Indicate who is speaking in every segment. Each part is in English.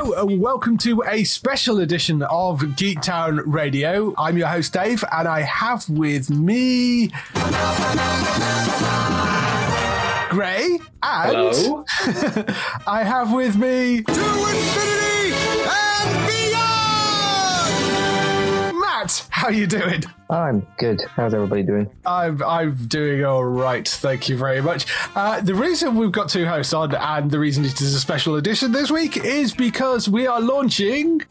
Speaker 1: Hello and welcome to a special edition of Geektown Radio. I'm your host Dave, and I have with me Gray and
Speaker 2: Hello.
Speaker 1: I have with me Matt. How are you doing?
Speaker 2: I'm good. How's everybody doing?
Speaker 1: I'm I'm doing all right. Thank you very much. Uh, the reason we've got two hosts on, and the reason it is a special edition this week, is because we are launching.
Speaker 3: The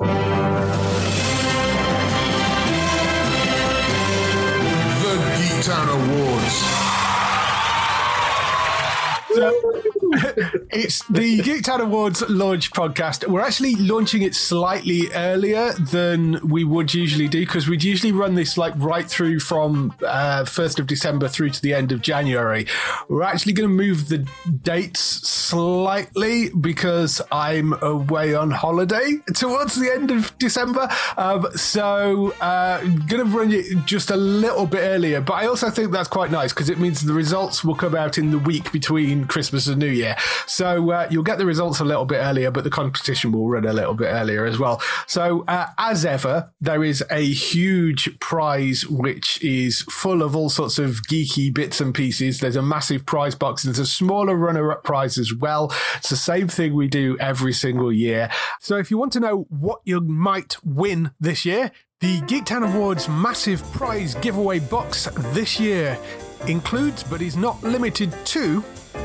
Speaker 3: Geektown Awards.
Speaker 1: So, it's the Geektown Awards launch podcast. We're actually launching it slightly earlier than we would usually do because we'd usually run this like right through from uh, 1st of December through to the end of January. We're actually going to move the dates slightly because I'm away on holiday towards the end of December. Um, so, uh, going to run it just a little bit earlier. But I also think that's quite nice because it means the results will come out in the week between Christmas and New Year. So uh, you'll get the results a little bit earlier, but the competition will run a little bit earlier as well. So uh, as ever, there is a huge prize which is full of all sorts of geeky bits and pieces. There's a massive prize box. There's a smaller runner-up prize as well. It's the same thing we do every single year. So if you want to know what you might win this year, the Geektown Awards massive prize giveaway box this year includes, but is not limited to,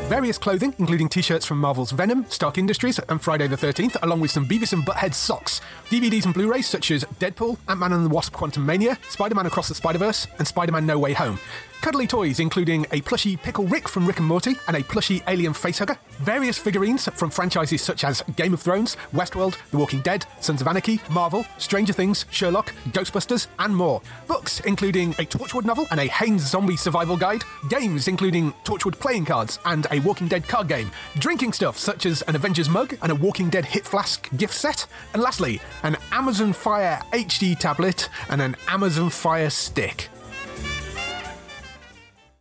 Speaker 1: various clothing, including t shirts from Marvel's Venom, Stark Industries, and Friday the 13th, along with some Beavis and Butthead socks, DVDs and Blu rays such as Deadpool, Ant Man and the Wasp Quantumania, Spider Man Across the Spider Verse, and Spider Man No Way Home. Cuddly toys, including a plushie Pickle Rick from Rick and Morty and a plushie Alien Facehugger. Various figurines from franchises such as Game of Thrones, Westworld, The Walking Dead, Sons of Anarchy, Marvel, Stranger Things, Sherlock, Ghostbusters, and more. Books, including a Torchwood novel and a Haynes Zombie Survival Guide. Games, including Torchwood playing cards and a Walking Dead card game. Drinking stuff, such as an Avengers mug and a Walking Dead hit flask gift set. And lastly, an Amazon Fire HD tablet and an Amazon Fire stick.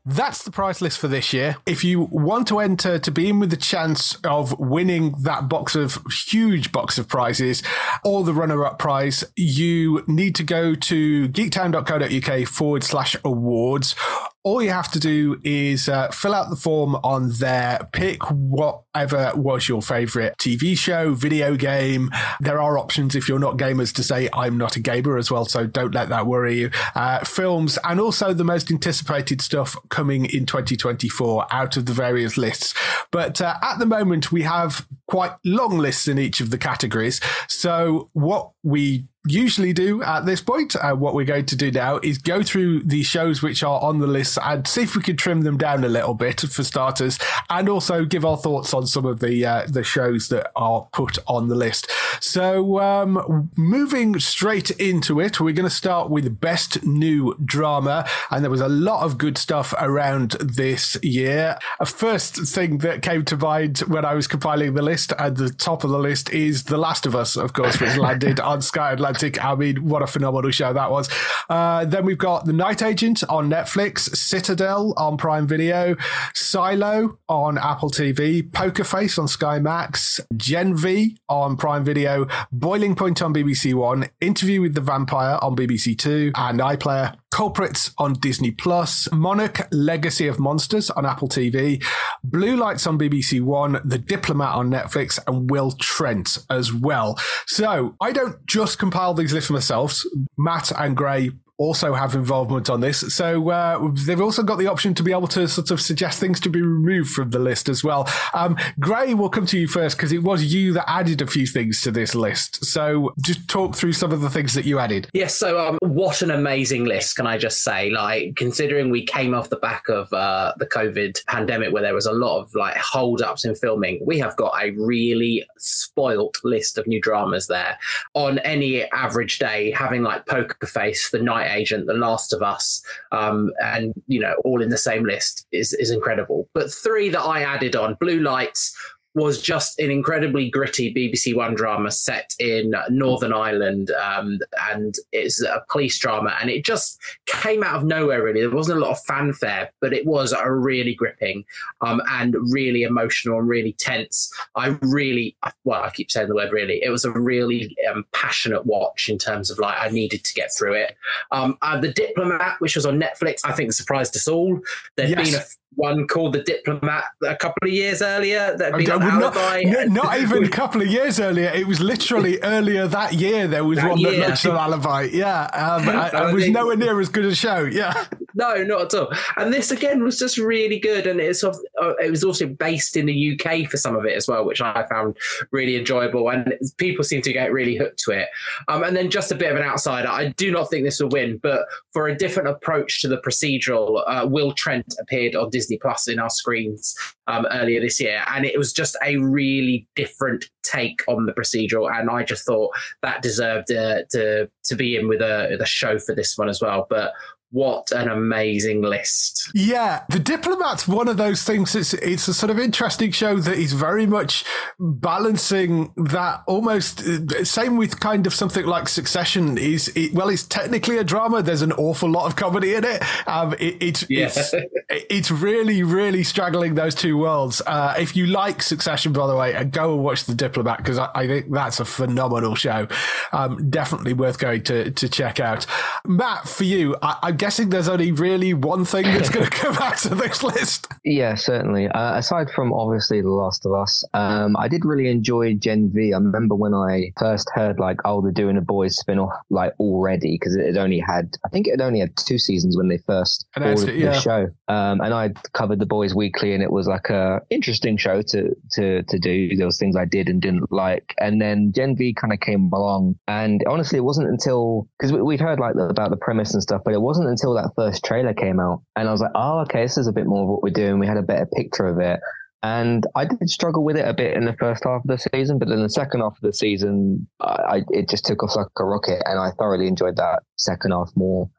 Speaker 1: That's the price list for this year. If you want to enter to be in with the chance of winning that box of huge box of prizes or the runner up prize, you need to go to geektown.co.uk forward slash awards. All you have to do is uh, fill out the form on there, pick whatever was your favorite TV show, video game. There are options if you're not gamers to say, I'm not a gamer as well, so don't let that worry you. Uh, films and also the most anticipated stuff coming in 2024 out of the various lists. But uh, at the moment, we have quite long lists in each of the categories. So what we usually do at this point, uh, what we're going to do now is go through the shows which are on the list and see if we can trim them down a little bit for starters, and also give our thoughts on some of the uh, the shows that are put on the list. So, um, moving straight into it, we're going to start with best new drama, and there was a lot of good stuff around this year. A first thing that came to mind when I was compiling the list, at the top of the list is The Last of Us, of course, which landed on Sky I mean, what a phenomenal show that was. Uh, then we've got The Night Agent on Netflix, Citadel on Prime Video, Silo on Apple TV, Poker Face on Sky Max, Gen V on Prime Video, Boiling Point on BBC One, Interview with the Vampire on BBC Two, and iPlayer Culprits on Disney Plus, Monarch Legacy of Monsters on Apple TV, Blue Lights on BBC One, The Diplomat on Netflix, and Will Trent as well. So I don't just compile these lists myself. Matt and Gray also have involvement on this. So uh, they've also got the option to be able to sort of suggest things to be removed from the list as well. Um, Gray, we'll come to you first because it was you that added a few things to this list. So just talk through some of the things that you added.
Speaker 4: Yes, so um, what an amazing list, can I just say? Like, considering we came off the back of uh, the COVID pandemic where there was a lot of like hold ups in filming, we have got a really spoilt list of new dramas there. On any average day, having like Poker Face, The Night Agent, The Last of Us, um, and you know, all in the same list is is incredible. But three that I added on: Blue Lights, was just an incredibly gritty BBC One drama set in Northern Ireland, um, and it's a police drama, and it just came out of nowhere. Really, there wasn't a lot of fanfare, but it was a really gripping um, and really emotional and really tense. I really, well, I keep saying the word really. It was a really um, passionate watch in terms of like I needed to get through it. Um, uh, the Diplomat, which was on Netflix, I think surprised us all. There'd
Speaker 1: Yes.
Speaker 4: been a one called The Diplomat a couple of years earlier that had been
Speaker 1: not,
Speaker 4: Alibi.
Speaker 1: n- not even a couple of years earlier. It was literally earlier that year. There was
Speaker 4: That
Speaker 1: one that
Speaker 4: year.
Speaker 1: launched on Alibi. Yeah, um, I, I
Speaker 4: I
Speaker 1: was nowhere near as good a show. Yeah,
Speaker 4: No, not at all. And this again was just really good, and it's sort of, uh, it was also based in the UK for some of it as well, which I found really enjoyable. And people seem to get really hooked to it. Um, and then just a bit of an outsider. I do not think this will win, but for a different approach to the procedural, uh, Will Trent appeared on Disney Plus in our screens um, earlier this year, and it was just a really different take on the procedural. And I just thought that deserved uh, to to be in with a, with a show for this one as well. But what an amazing list.
Speaker 1: yeah. The Diplomat's one of those things. It's it's a sort of interesting show that is very much balancing that almost uh, same with kind of something like Succession. Is it, well, it's technically a drama. There's an awful lot of comedy in it. Um, it, it's
Speaker 4: Yeah.
Speaker 1: it's it's really really straggling those two worlds. Uh, if you like Succession, by the way, uh, go and watch The Diplomat because I, I think that's a phenomenal show. Um, definitely worth going to to check out. Matt, for you, I, I'm guessing there's only really one thing that's going to come out of this list.
Speaker 2: Yeah, certainly. Uh, aside from obviously The Last of Us, um, I did really enjoy Gen V. I remember when I first heard like, oh, they're doing a boys spin off like already because it had only had, I think it had only had two seasons when they first
Speaker 1: Announced it, yeah.
Speaker 2: the show. Um, and I covered the boys weekly, and it was like a interesting show to to to do. There was things I did and didn't like, and then Gen V kind of came along, and honestly, it wasn't until because we, we'd heard like the, about the premise and stuff, but it wasn't until that first trailer came out, and I was like, oh, okay, this is a bit more of what we're doing. We had a better picture of it. And I did struggle with it a bit in the first half of the season, but in the second half of the season, I, it just took off like a rocket, and I thoroughly enjoyed that second half more.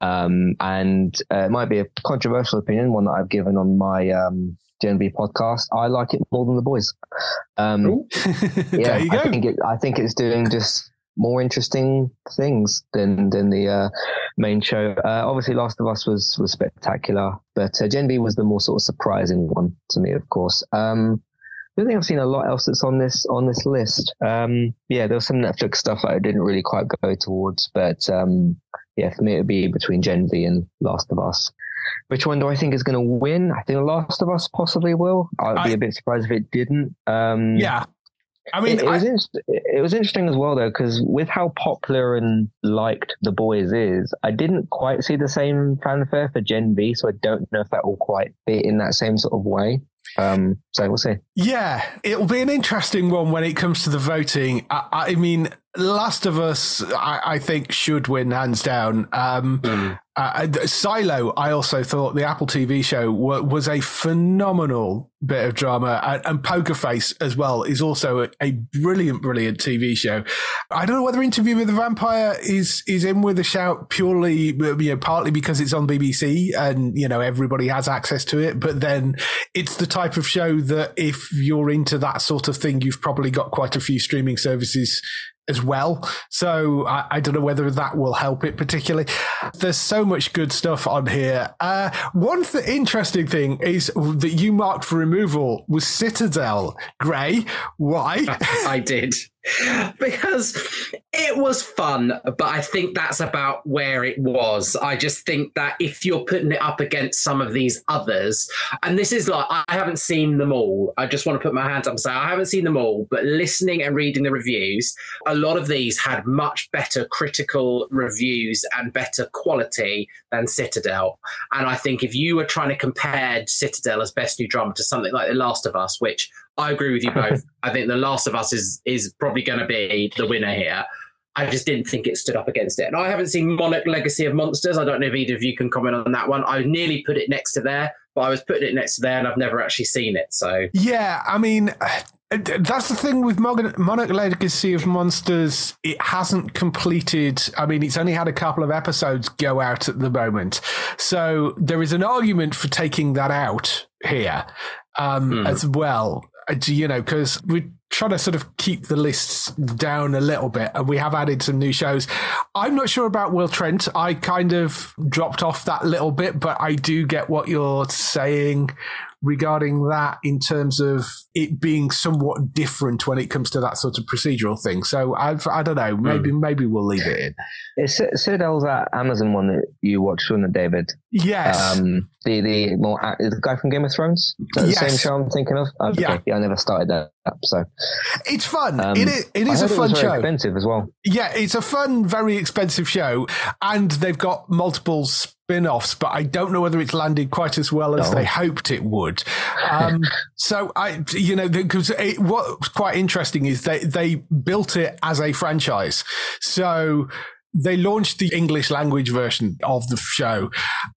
Speaker 2: Um, and uh, it might be a controversial opinion, one that I've given on my um, Gen V podcast. I like it more than the boys. Um, yeah,
Speaker 1: there you go.
Speaker 2: I think it, I think it's doing just more interesting things than than the uh, main show. Uh, obviously, Last of Us was was spectacular, but uh, Gen V was the more sort of surprising one to me, of course. Um, I don't think I've seen a lot else that's on this on this list. Um, yeah, there was some Netflix stuff that I didn't really quite go towards, but um, yeah, for me it would be between Gen V and Last of Us. Which one do I think is going to win? I think Last of Us possibly will. I'd be
Speaker 1: I-
Speaker 2: a bit surprised if it didn't. Um,
Speaker 1: yeah, I mean,
Speaker 2: it, it was
Speaker 1: I-
Speaker 2: inter- it was interesting as well though because with how popular and liked the boys is, I didn't quite see the same fanfare for Gen V, so I don't know if that will quite fit in that same sort of way. Um, so we'll see.
Speaker 1: Yeah, it'll be an interesting one when it comes to the voting. I, I mean, Last of Us, I, I think, should win hands down. Um, uh, Silo, I also thought the Apple TV show wa- was a phenomenal bit of drama, and, and Poker Face as well is also a, a brilliant, brilliant TV show. I don't know whether Interview with the Vampire is is in with a shout purely, you know, partly because it's on BBC and you know everybody has access to it, but then it's the type of show that if you're into that sort of thing, you've probably got quite a few streaming services as well. So I, I don't know whether that will help it particularly. There's so much good stuff on here. Uh, one th- interesting thing is that you marked for removal was Citadel. Gray, why?
Speaker 4: I did. because it was fun, but I think that's about where it was. I just think that if you're putting it up against some of these others, and this is like, I haven't seen them all. I just want to put my hands up and say, I haven't seen them all, but listening and reading the reviews, a lot of these had much better critical reviews and better quality than Citadel. And I think if you were trying to compare Citadel as best new drama to something like The Last of Us, which I agree with you both. I think The Last of Us is is probably going to be the winner here. I just didn't think it stood up against it. And I haven't seen Monarch Legacy of Monsters. I don't know if either of you can comment on that one. I nearly put it next to there, but I was putting it next to there and I've never actually seen it. So
Speaker 1: Yeah, I mean, that's the thing with Monarch Legacy of Monsters. It hasn't completed. I mean, it's only had a couple of episodes go out at the moment. So there is an argument for taking that out here um, as well. Uh, You know, because we're trying to sort of keep the lists down a little bit, and we have added some new shows. I'm not sure about Will Trent. I kind of dropped off that little bit, but I do get what you're saying regarding that in terms of it being somewhat different when it comes to that sort of procedural thing. So I, I don't know. Maybe maybe we'll leave it in.
Speaker 2: Is Ci- Citadel's that Amazon one that you watched, wasn't it, David?
Speaker 1: Yes.
Speaker 2: Um, the the more the guy from Game of Thrones. Is that the
Speaker 1: Yes.
Speaker 2: same show I'm thinking of. Okay.
Speaker 1: Yeah.
Speaker 2: Yeah. I never started that up. So
Speaker 1: it's fun.
Speaker 2: um,
Speaker 1: it is, it
Speaker 2: I
Speaker 1: is a fun
Speaker 2: it was very
Speaker 1: show.
Speaker 2: Expensive as well.
Speaker 1: Yeah, it's a fun, very expensive show, and they've got multiple spin-offs, but I don't know whether it's landed quite as well as
Speaker 2: No.
Speaker 1: they hoped it would. Um, so I, you know, because what's quite interesting is they they built it as a franchise, so. They launched the English language version of the show,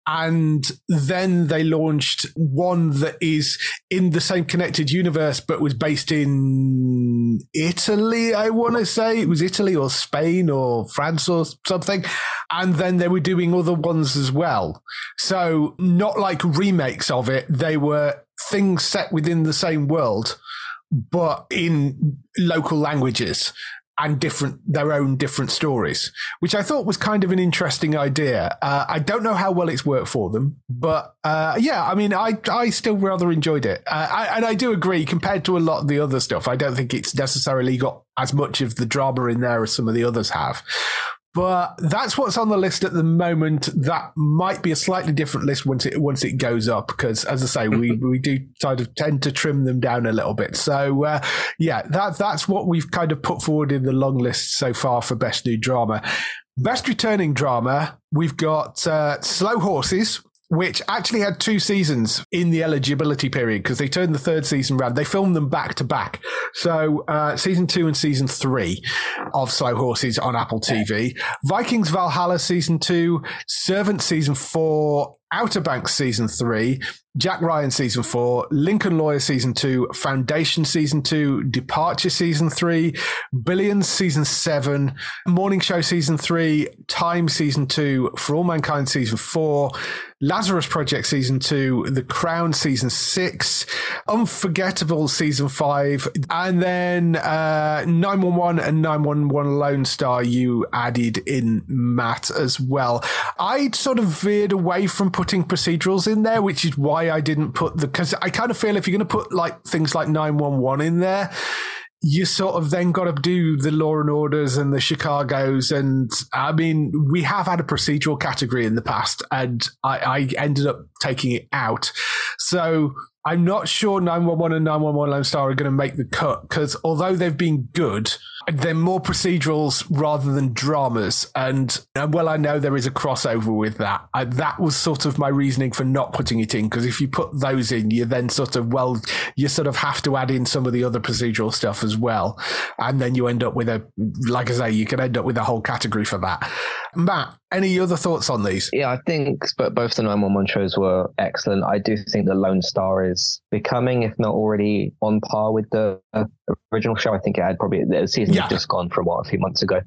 Speaker 1: and then they launched one that is in the same connected universe, but was based in Italy. I want to say it was Italy or Spain or France or something. And then they were doing other ones as well. So not like remakes of it. They were things set within the same world, but in local languages and different their own different stories, which I thought was kind of an interesting idea. Uh, I don't know how well it's worked for them, but uh, yeah, I mean, I I still rather enjoyed it, uh, I, and I do agree compared to a lot of the other stuff. I don't think it's necessarily got as much of the drama in there as some of the others have. But that's what's on the list at the moment. That might be a slightly different list once it once it goes up, because as I say, we, we do kind of tend to trim them down a little bit. So uh, yeah, that that's what we've kind of put forward in the long list so far for best new drama. Best returning drama, we've got uh, Slow Horses, which actually had two seasons in the eligibility period because they turned the third season round. They filmed them back to back. So uh, season two and season three of Slow Horses on Apple TV. Vikings Valhalla season two, Servant season four, Outer Banks season three, Jack Ryan season four, Lincoln Lawyer season two, Foundation season two, Departure season three, Billions season seven, Morning Show season three, Time season two, For All Mankind season four, Lazarus Project season two, The Crown season six, Unforgettable season five, and then uh, 911 and 911 Lone Star you added in Matt as well. I sort of veered away from putting procedurals in there, which is why I didn't put the because I kind of feel if you're going to put like things like 911 in there you sort of then got to do the law and orders and the Chicago's. And I mean, we have had a procedural category in the past, and I, I ended up taking it out. So I'm not sure 911 and 911 Lone Star are going to make the cut because although they've been good, they're more procedurals rather than dramas. And uh, well, I know there is a crossover with that. I, that was sort of my reasoning for not putting it in because if you put those in, you then sort of, well, you sort of have to add in some of the other procedural stuff as well. And then you end up with a, like I say, you can end up with a whole category for that. Matt, any other thoughts on these?
Speaker 2: Yeah, I think but both the 911 shows were excellent. I do think the Lone Star is becoming, if not already, on par with the uh, original show. I think it had probably the season
Speaker 1: Yeah.
Speaker 2: had just gone for a while, a few months ago. It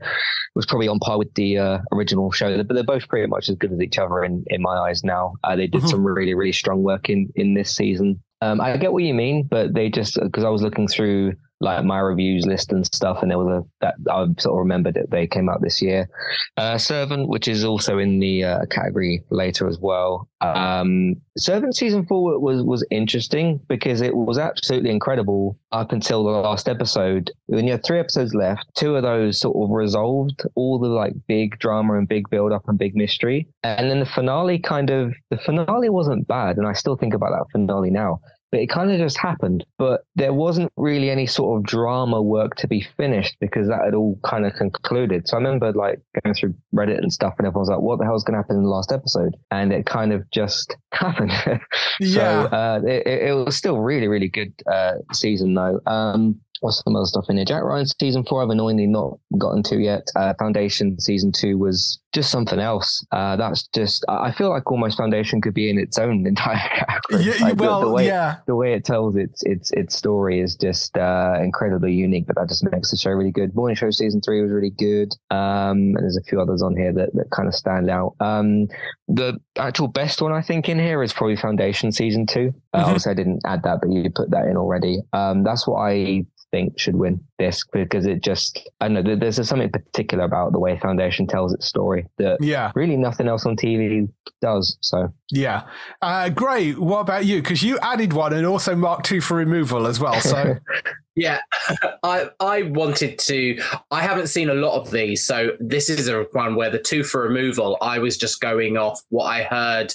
Speaker 2: was probably on par with the uh, original show, but they're both pretty much as good as each other in, in my eyes now. Uh, they did
Speaker 1: Mhm.
Speaker 2: some really, really strong work in, in this season. Um, I get what you mean, but they just because I was looking through like my reviews list and stuff, and there was a that I sort of remembered that they came out this year. Uh, Servant, which is also in the uh, category later as well. Um, Servant season four was was interesting because it was absolutely incredible up until the last episode. When you had three episodes left, two of those sort of resolved all the like big drama and big build up and big mystery, and then the finale kind of the finale wasn't bad, and I still think about that finale now but it kind of just happened. But there wasn't really any sort of drama work to be finished because that had all kind of concluded. So I remember like going through Reddit and stuff, and everyone was like, "What the hell's going to happen in the last episode?" And it kind of just happened.
Speaker 1: Yeah.
Speaker 2: so uh, it, it was still really, really good uh, season though. Um, what's some other stuff in here? Jack Ryan season four, I've annoyingly not gotten to yet. Uh, Foundation season two was just something else. Uh, that's just, I feel like almost Foundation could be in its own entire category.
Speaker 1: Yeah,
Speaker 2: Like, the-
Speaker 1: well,
Speaker 2: the, way,
Speaker 1: yeah.
Speaker 2: the way it tells its its its story is just uh, incredibly unique. But that just makes the show really good. Morning Show season three was really good. Um, and there's a few others on here that, that kind of stand out. Um, the actual best one I think in here is probably Foundation season two. Uh,
Speaker 1: Mhm.
Speaker 2: Obviously, I didn't add that, but you put that in already. Um, that's what I think should win this because it just I don't know there's something particular about the way Foundation tells its story that
Speaker 1: Yeah.
Speaker 2: really nothing else on TV does. So
Speaker 1: Yeah. Uh, Gray, what about you? Because you added one and also marked two for removal as well. So,
Speaker 4: Yeah, I I wanted to. I haven't seen a lot of these, so this is a one where the two for removal. I was just going off what I heard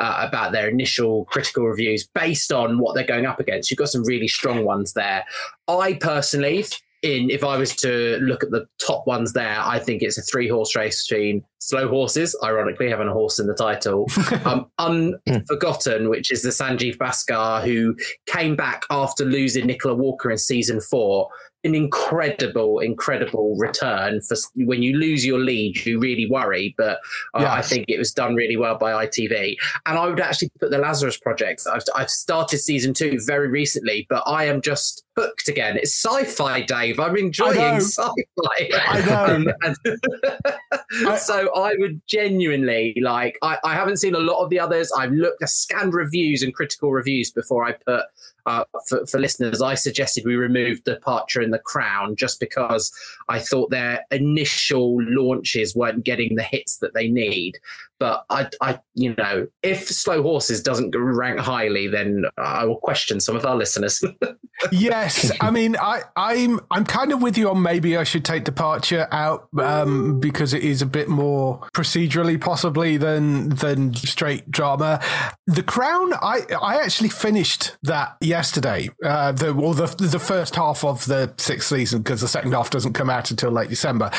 Speaker 4: uh, about their initial critical reviews based on what they're going up against. You've got some really strong ones there. I personally, in if I was to look at the top ones there, I think it's a three horse race between slow horses, ironically having a horse in the title, um, Unforgotten, which is the Sanjeev Bhaskar who came back after losing Nicola Walker in season four. An incredible, incredible return for when you lose your lead, you really worry. But uh, I think it was done really well by ITV. And I would actually put the Lazarus Project. I've, I've started season two very recently, but I am just hooked again. It's sci-fi, Dave. I'm enjoying sci-fi.
Speaker 1: I know.
Speaker 4: So I would genuinely like. I, I haven't seen a lot of the others. I've looked, I scanned reviews and critical reviews before I put. Uh, for, for listeners, I suggested we remove Departure and The Crown just because I thought their initial launches weren't getting the hits that they need. But I, I, you know, if Slow Horses doesn't rank highly, then I will question some of our listeners.
Speaker 1: yes, I mean, I, I'm I'm kind of with you on maybe I should take Departure out um, because it is a bit more procedurally possibly than than straight drama. The Crown, I I actually finished that yesterday, uh, the or the the first half of the sixth season because the second half doesn't come out until late December.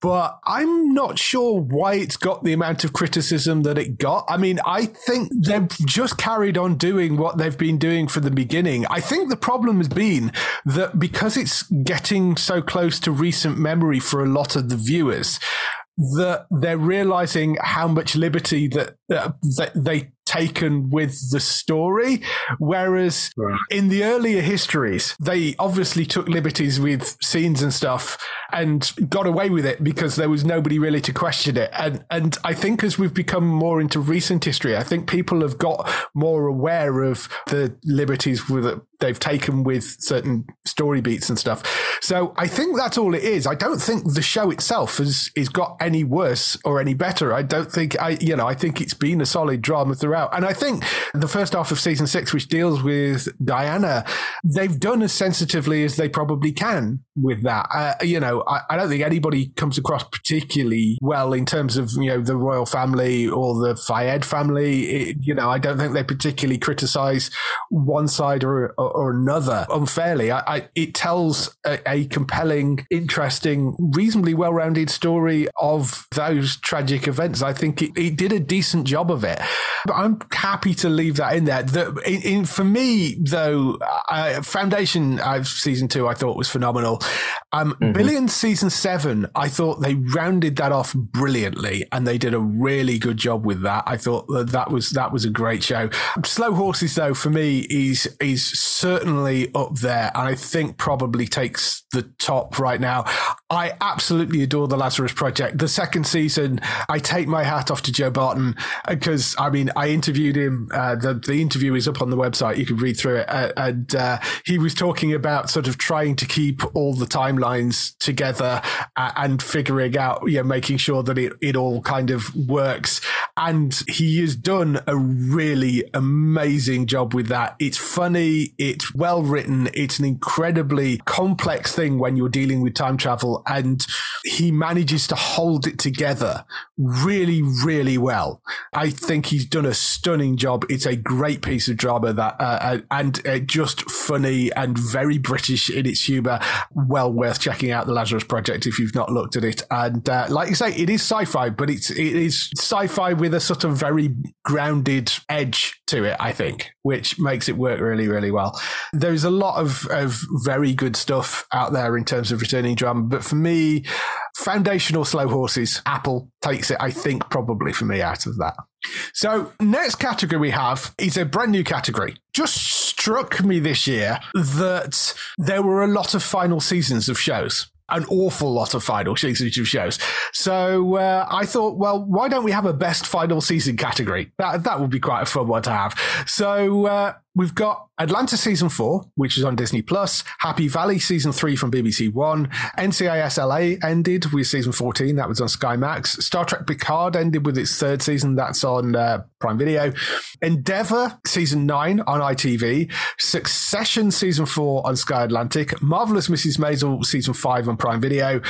Speaker 1: But I'm not sure why it's got the amount of criticism that it got. I mean, I think they've just carried on doing what they've been doing from the beginning. I think the problem has been that because it's getting so close to recent memory for a lot of the viewers, that they're realizing how much liberty that, uh, that they taken with the story. Whereas in the earlier histories they obviously took liberties with scenes and stuff and got away with it because there was nobody really to question it. And and I think as we've become more into recent history I think people have got more aware of the liberties with they've taken with certain story beats and stuff. So I think that's all it is. I don't think the show itself has is got any worse or any better. I don't think I you know I think it's been a solid drama throughout and I think the first half of season six which deals with Diana they've done as sensitively as they probably can with that. Uh, you know I, I don't think anybody comes across particularly well in terms of you know the royal family or the Fayed family. It, you know I don't think they particularly criticize one side or or, or another unfairly. I, I it tells a, a compelling interesting reasonably well-rounded story of those tragic events. I think it, it did a decent job of it. But I'm happy to leave that in there the, in, in, for me though uh, Foundation uh, season two I thought was phenomenal um,
Speaker 2: Mm-hmm.
Speaker 1: Billions season seven, I thought they rounded that off brilliantly, and they did a really good job with that. I thought that that was that was a great show. Slow Horses, though, for me is is certainly up there, and I think probably takes the top right now. I absolutely adore the Lazarus Project. The second season, I take my hat off to Joe Barton because I mean, I interviewed him. Uh, the the interview is up on the website. You can read through it, uh, and uh, he was talking about sort of trying to keep all the timelines together uh, and figuring out, you know, making sure that it it all kind of works. And he has done a really amazing job with that. It's funny. It's well written. It's an incredibly complex thing when you're dealing with time travel and he manages to hold it together really, really well. I think he's done a stunning job. It's a great piece of drama that, uh, uh and uh, just funny and very British in its humor. Well worth checking out the Lazarus Project if you've not looked at it. And uh, like you say, it is sci-fi, but it's it is sci-fi with a sort of very grounded edge to it. I think, which makes it work really, really well. There's a lot of of very good stuff out there in terms of returning drama, but for me, foundational slow horses, Apple takes it, I think, probably for me out of that. So, next category we have is a brand new category. Just struck me this year that there were a lot of final seasons of shows an awful lot of final seasons of shows. So uh, I thought, well, why don't we have a best final season category? That that would be quite a fun one to have. So uh, We've got Atlanta season four, which is on Disney Plus. Happy Valley season three from BBC One. NCIS LA ended with season 14. That was on Sky Max. Star Trek Picard ended with its third season. That's on uh, Prime Video. Endeavour season nine on ITV. Succession season four on Sky Atlantic. Marvelous Mrs. Maisel season five on Prime Video.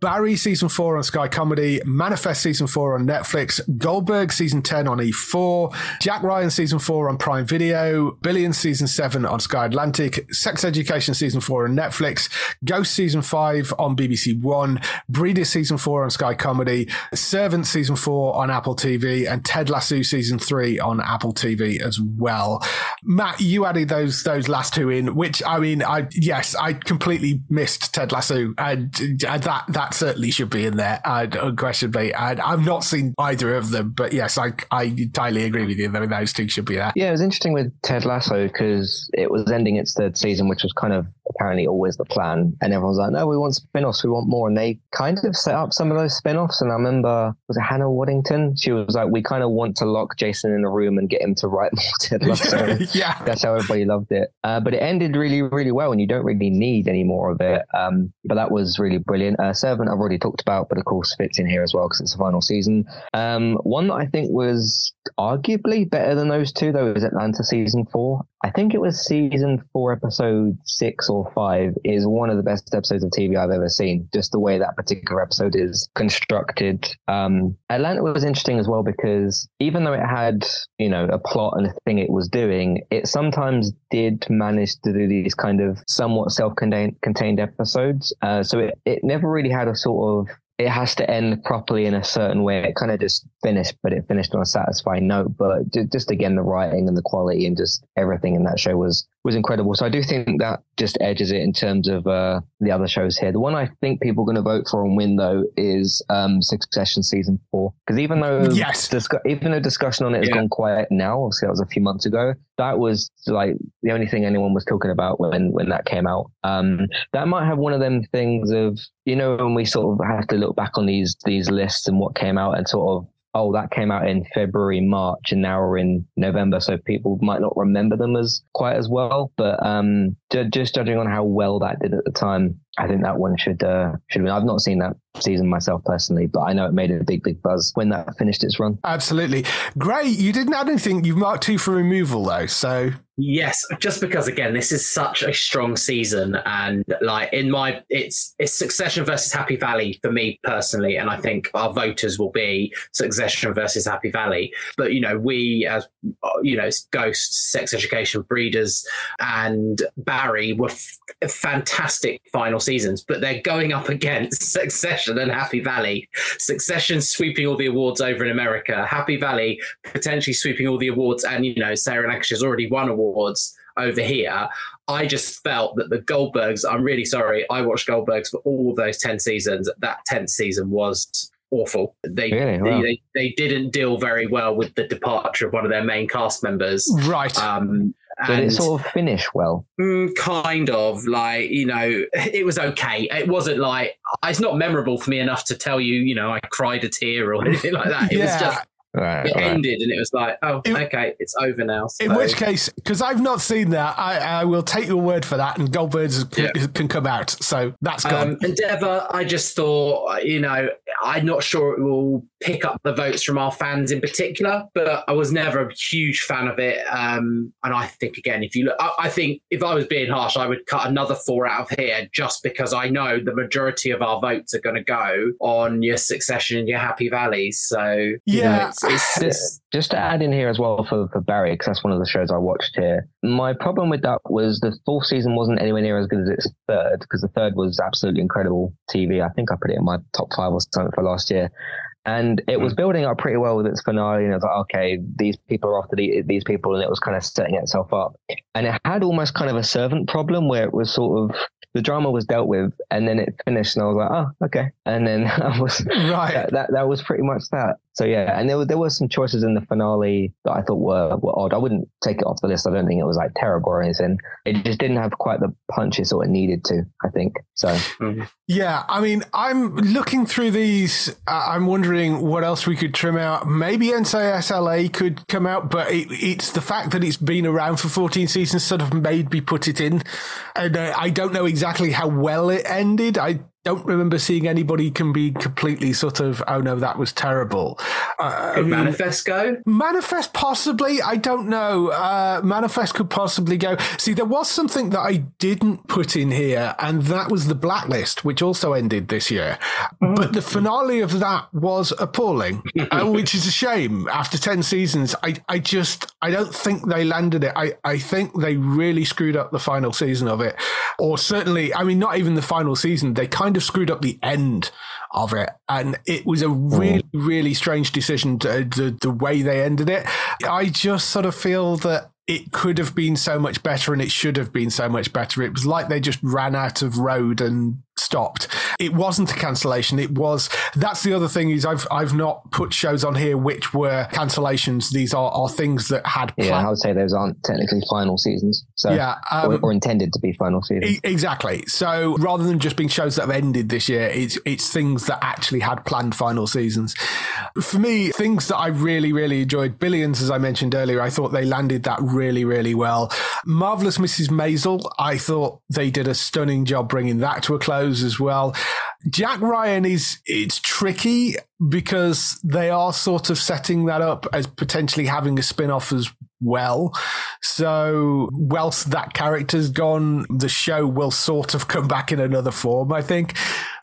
Speaker 1: Barry season four on Sky Comedy, Manifest season four on Netflix, Goldberg season 10 on E4, Jack Ryan season four on Prime Video, Billions season seven on Sky Atlantic, Sex Education season four on Netflix, Ghost season five on BBC One, Breeder season four on Sky Comedy, Servant season four on Apple TV, and Ted Lasso season three on Apple TV as well. Matt, you added those those last two in, which I mean, I yes, I completely missed Ted Lasso, and that that certainly should be in there, and unquestionably. Uh, and I've not seen either of them, but yes, I, I entirely agree with you. that those two should be there.
Speaker 2: Yeah, it was interesting with Ted Lasso because it was ending its third season, which was kind of apparently always the plan. And everyone's like, no, we want spin offs, we want more. And they kind of set up some of those spin offs. And I remember, was it Hannah Waddingham? She was like, we kind of want to lock Jason in a room and get him to write more Ted Lasso.
Speaker 1: yeah.
Speaker 2: That's how everybody loved it. Uh, but it ended really, really well. And you don't really need any more of it. Um, but that was really brilliant. Uh, Servant, I've already talked about, but of course fits in here as well because it's the final season. Um, one that I think was arguably better than those two, though, is Atlanta season four. I think it was season four, episode six or five, is one of the best episodes of TV I've ever seen. Just the way that particular episode is constructed. Um, Atlanta was interesting as well because even though it had, you know, a plot and a thing it was doing, it sometimes did manage to do these kind of somewhat self-contained contained episodes. Uh, so it, it never really had a sort of it has to end properly in a certain way. It kind of just finished, but it finished on a satisfying note. But just again, the writing and the quality and just everything in that show was was incredible. So I do think that just edges it in terms of uh, the other shows here. The one I think people are going to vote for and win though is um, Succession season four because even though
Speaker 1: yes,
Speaker 2: discu- even though discussion on it has yeah. gone quiet now, obviously that was a few months ago. That was like the only thing anyone was talking about when when that came out. Um, that might have one of them things of you know when we sort of have to look back on these these lists and what came out and sort of oh, that came out in February, March, and now we're in November, so people might not remember them as quite as well. But um, just judging on how well that did at the time, I think that one should uh, should win. I've not seen that season myself personally, but I know it made a big, big buzz when that finished its run.
Speaker 1: Absolutely, great. You didn't add anything. You've marked two for removal though, so
Speaker 4: Yes, just because again, this is such a strong season, and like in my, it's it's Succession versus Happy Valley for me personally, and I think our voters will be Succession versus Happy Valley. But you know, we as you know, Ghosts, Sex Education, Breeders, and Barry were f- fantastic final seasons, but they're going up against Succession and Happy Valley. Succession sweeping all the awards over in America, Happy Valley potentially sweeping all the awards, and you know, Sarah Lancashire's has already won awards awards over here. I just felt that the Goldbergs, I'm really sorry, I watched Goldbergs for all of those 10 seasons. That 10th season was awful. They, really? wow. they, they, they didn't deal very well with the departure of one of their main cast members.
Speaker 1: Right.
Speaker 4: Um,
Speaker 2: Did it sort of finish well?
Speaker 4: Mm, kind of like you know it was okay. It wasn't like it's not memorable for me enough to tell you you know i cried a tear or anything like that. It was just
Speaker 2: Right.
Speaker 4: it
Speaker 2: right.
Speaker 4: ended and it was like oh
Speaker 1: It-
Speaker 4: okay it's over now
Speaker 1: In which case, because I've not seen that, I, I will take your word for that, and Goldberg's can,
Speaker 4: Yeah.
Speaker 1: can come out. So that's gone.
Speaker 4: um, Endeavour, I just thought, you know, I'm not sure it will pick up the votes from our fans in particular, but I was never a huge fan of it. Um, and I think, again, if you look, I, I think if I was being harsh, I would cut another four out of here just because I know the majority of our votes are going to go on your Succession and your Happy Valleys. So, you
Speaker 1: Yeah.
Speaker 4: know, it's, it's
Speaker 2: Just to add in here as well for, for Barry, because that's one of the shows I watched here. My problem with that was the fourth season wasn't anywhere near as good as its third, because the third was absolutely incredible TV. I think I put it in my top five or something for last year. And it was hmm. building up pretty well with its finale. And it was like, okay, these people are after the, these people. And it was kind of setting itself up. And it had almost kind of a servant problem where it was sort of the drama was dealt with and then it finished. And I was like, oh, okay. And then I was,
Speaker 1: right.
Speaker 2: that, that that was pretty much that. So yeah, and there were there were some choices in the finale that I thought were were odd. I wouldn't take it off the list. I don't think it was like terrible or anything. It just didn't have quite the punch it sort of needed to. I think so.
Speaker 1: Yeah, I mean, I'm looking through these. Uh, I'm wondering what else we could trim out. Maybe NCIS LA could come out, but it, it's the fact that it's been around for 14 seasons sort of made me put it in. And uh, I don't know exactly how well it ended. I don't remember seeing anybody can be completely sort of, oh no, that was terrible. Uh, I mean,
Speaker 4: Manifest go?
Speaker 1: Manifest possibly. I don't know. Uh, Manifest could possibly go. See, there was something that I didn't put in here, and that was the Blacklist, which also ended this year. But the finale of that was appalling, uh, which is a shame. After ten seasons, I, I just, I don't think they landed it. I, I think they really screwed up the final season of it, or certainly, I mean, not even the final season. They kind of screwed up the end of it, and it was a really, mm. really strange decision to, the the way they ended it. I just sort of feel that it could have been so much better, and it should have been so much better. It was like they just ran out of road and stopped. It wasn't a cancellation. It was. That's the other thing is I've I've not put shows on here which were cancellations. These are, are things that had
Speaker 2: Yeah. I would say those aren't technically final seasons. So
Speaker 1: Yeah, um,
Speaker 2: or, or intended to be final seasons.
Speaker 1: E- Exactly. So rather than just being shows that have ended this year, it's it's things that actually had planned final seasons. For me, things that I really really enjoyed. Billions, as I mentioned earlier, I thought they landed that really really well. Marvelous Mrs. Maisel, I thought they did a stunning job bringing that to a close as well. Jack Ryan is it's tricky because they are sort of setting that up as potentially having a spin-off as well. So whilst that character's gone, the show will sort of come back in another form, I think.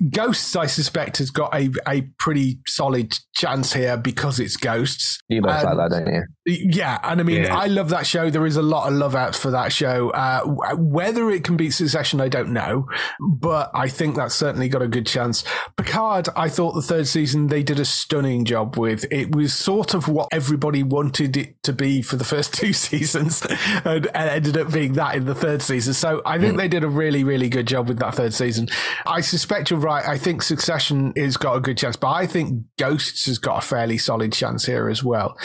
Speaker 1: Ghosts, I suspect, has got a, a pretty solid chance here because it's Ghosts.
Speaker 2: You both
Speaker 1: Um,
Speaker 2: like that, don't you?
Speaker 1: Yeah, and I mean,
Speaker 4: Yeah.
Speaker 1: I love that show. There is a lot of love out for that show. Uh, whether it can beat Succession, I don't know, but I think that's certainly got a good chance. Picard, I thought the third season they did a stunning job with. It was sort of what everybody wanted it to be for the first two seasons, and, and ended up being that in the third season. So I think hmm. they did a really, really good job with that third season. I suspect you're right. I think Succession has got a good chance, but I think Ghosts has got a fairly solid chance here as well.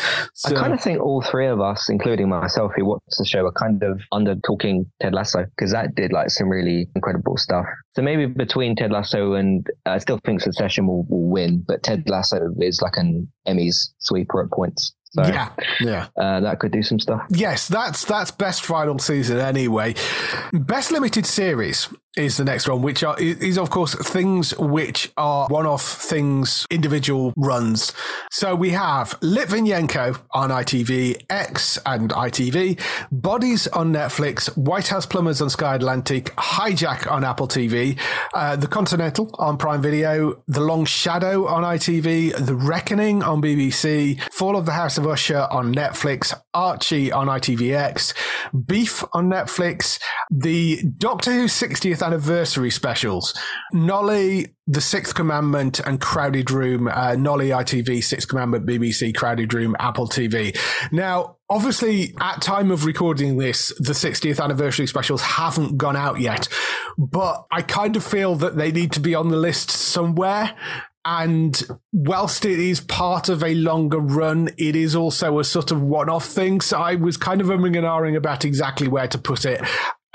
Speaker 2: I kind of think all three of us, including myself who watched the show, are kind of under talking Ted Lasso because that did like some really incredible stuff. So maybe between Ted Lasso and I still think Succession will, will win, but Ted Lasso is like an Emmys sweeper at points. So
Speaker 1: yeah, yeah.
Speaker 2: uh, that could do some stuff.
Speaker 1: Yes, that's that's best final season anyway. Best limited series is the next one, which are is of course things which are one-off things, individual runs. So we have Litvinenko on ITV, X and ITV, Bodies on Netflix, White House Plumbers on Sky Atlantic, Hijack on Apple TV, uh, The Continental on Prime Video, The Long Shadow on ITV, The Reckoning on BBC, Fall of the House of Usher on Netflix, Archie on ITVX, Beef on Netflix, the Doctor Who 60th anniversary specials, Nolly, The Sixth Commandment, and Crowded Room, uh, Nolly ITV, Sixth Commandment, BBC, Crowded Room, Apple TV. Now, obviously, at time of recording this, the 60th anniversary specials haven't gone out yet, but I kind of feel that they need to be on the list somewhere. And whilst it is part of a longer run, it is also a sort of one off thing. So I was kind of umming and ahhing about exactly where to put it.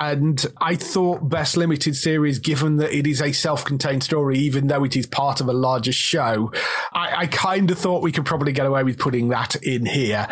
Speaker 1: And I thought Best Limited Series, given that it is a self contained story, even though it is part of a larger show, I, I kind of thought we could probably get away with putting that in here.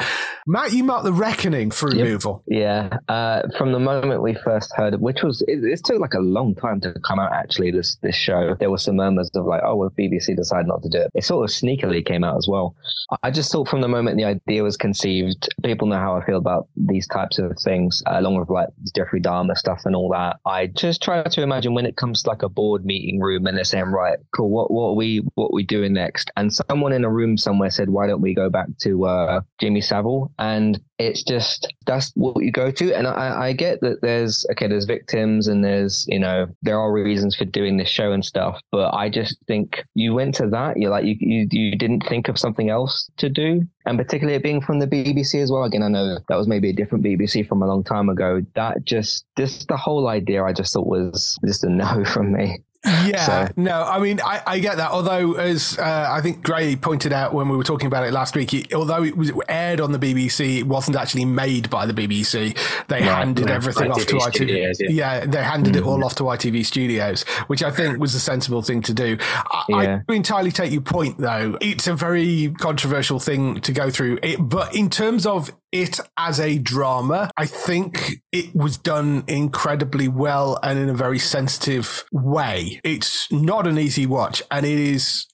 Speaker 1: Matt, you marked The Reckoning for removal.
Speaker 2: Yep. Yeah. Uh, from the moment we first heard it, which was, it, it, took like a long time to come out actually, this, this show. There were some murmurs of like, oh, well, BBC decided not to do it. It sort of sneakily came out as well. I just thought from the moment the idea was conceived, people know how I feel about these types of things, uh, along with like Jeffrey Dahmer stuff and all that. I just try to imagine when it comes to like a board meeting room and they're saying, right, cool, what what are we what are we doing next? And someone in a room somewhere said, why don't we go back to uh, Jimmy Savile? And it's just that's what you go to. And I, I get that there's okay, there's victims and there's you know there are reasons for doing this show and stuff. But I just think you went to that. You're like you you, you didn't think of something else to do and particularly being from the BBC as well. Again, I know that was maybe a different BBC from a long time ago. That just, just the whole idea, I just thought was just a no from me.
Speaker 1: Yeah, so. no, I mean, I, I, get that. Although, as uh, I think Gray pointed out when we were talking about it last week, it, although it was aired on the BBC, it wasn't actually made by the BBC. They no, handed no, everything off to ITV. Studios, yeah. yeah. they handed mm-hmm. it all mm-hmm. off to ITV Studios, which I think was a sensible thing to do. I, yeah. I entirely take your point, though. It's a very controversial thing to go through. It, but in terms of it as a drama, I think it was done incredibly well and in a very sensitive way. It's not an easy watch and it is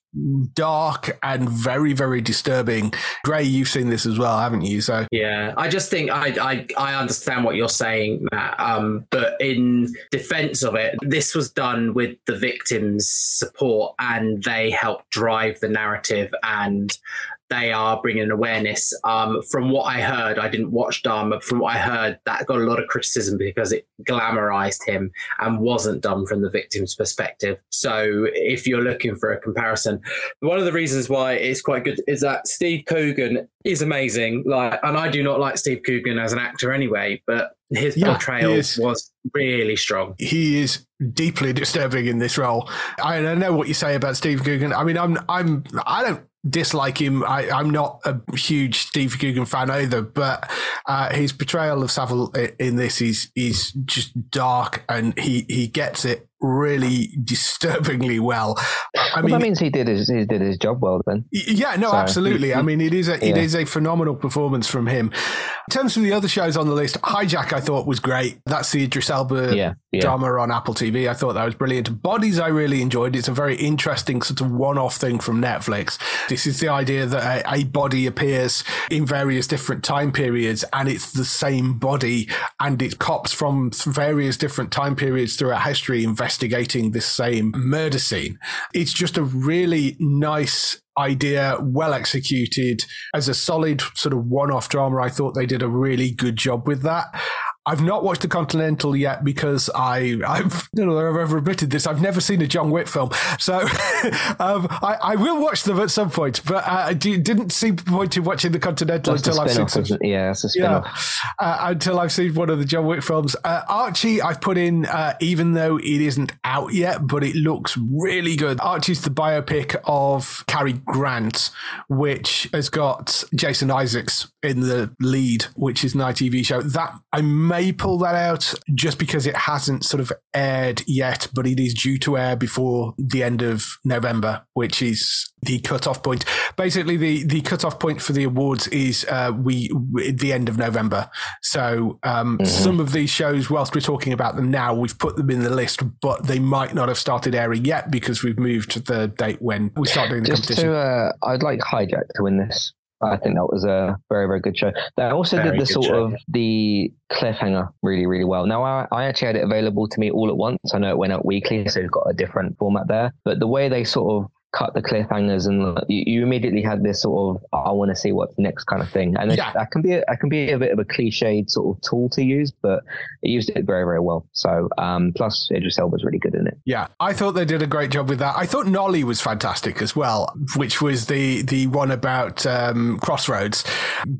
Speaker 1: dark and very very disturbing. Gray you've seen this as well haven't you? So
Speaker 4: yeah i just think i i, I understand what you're saying Matt, um, but in defense of it this was done with the victims support and they helped drive the narrative and they are bringing awareness. Um, from what I heard, I didn't watch Dahmer. From what I heard, that got a lot of criticism because it glamorized him and wasn't done from the victim's perspective. So, if you're looking for a comparison, one of the reasons why it's quite good is that Steve Coogan is amazing. Like, and I do not like Steve Coogan as an actor anyway, but his yeah, portrayal was really strong.
Speaker 1: He is deeply disturbing in this role. I, I know what you say about Steve Coogan. I mean, I'm, I'm, I don't dislike him. I, am not a huge Steve Coogan fan either, but uh, his portrayal of Savile in this is is just dark, and he he gets it really disturbingly well.
Speaker 2: I well, mean, that means he did his he did his job well then.
Speaker 1: Yeah, no, so, absolutely. I mean, it is a yeah. it is a phenomenal performance from him. In terms of the other shows on the list, Hijack I thought was great. That's the Idris Elba yeah, yeah. drama on Apple TV. I thought that was brilliant. Bodies I really enjoyed. It's a very interesting sort of one-off thing from Netflix. This is the idea that a, a body appears in various different time periods and it's the same body and it cops from various different time periods throughout history investigating this same murder scene. It's just a really nice idea, well executed as a solid sort of one off drama. I thought they did a really good job with that. I've not watched The Continental yet because I I've don't know I've ever admitted this. I've never seen a John Wick film, so um, I, I will watch them at some point. But uh, I didn't see the point in watching The Continental
Speaker 2: That's
Speaker 1: until I've seen
Speaker 2: some, yeah, it's a yeah,
Speaker 1: uh, until I've seen one of the John Wick films. Uh, Archie, I've put in uh, even though it isn't out yet, but it looks really good. Archie's the biopic of Cary Grant, which has got Jason Isaacs in the lead, which is Night ITV show. That I may pull that out just because it hasn't sort of aired yet, but it is due to air before the end of November, which is the cutoff point. Basically, the the cutoff point for the awards is uh, we the end of November. So um, mm-hmm. some of these shows, whilst we're talking about them now, we've put them in the list, but they might not have started airing yet because we've moved to the date when we start doing the
Speaker 2: Just
Speaker 1: competition.
Speaker 2: To, uh, I'd like Hijack to win this. I think that was a very, very good show. They also very did the sort show. of the cliffhanger really, really well. Now, I, I actually had it available to me all at once. I know it went out weekly, so it's got a different format there. But the way they sort of cut the cliffhangers and you, you immediately had this sort of I want to see what's next kind of thing. And yeah. that can be a, that can be a bit of a cliched sort of tool to use but it used it very very well. So um, plus Idris Elba was really good in it.
Speaker 1: Yeah. I thought they did a great job with that. I thought Nolly was fantastic as well which was the the one about um, Crossroads.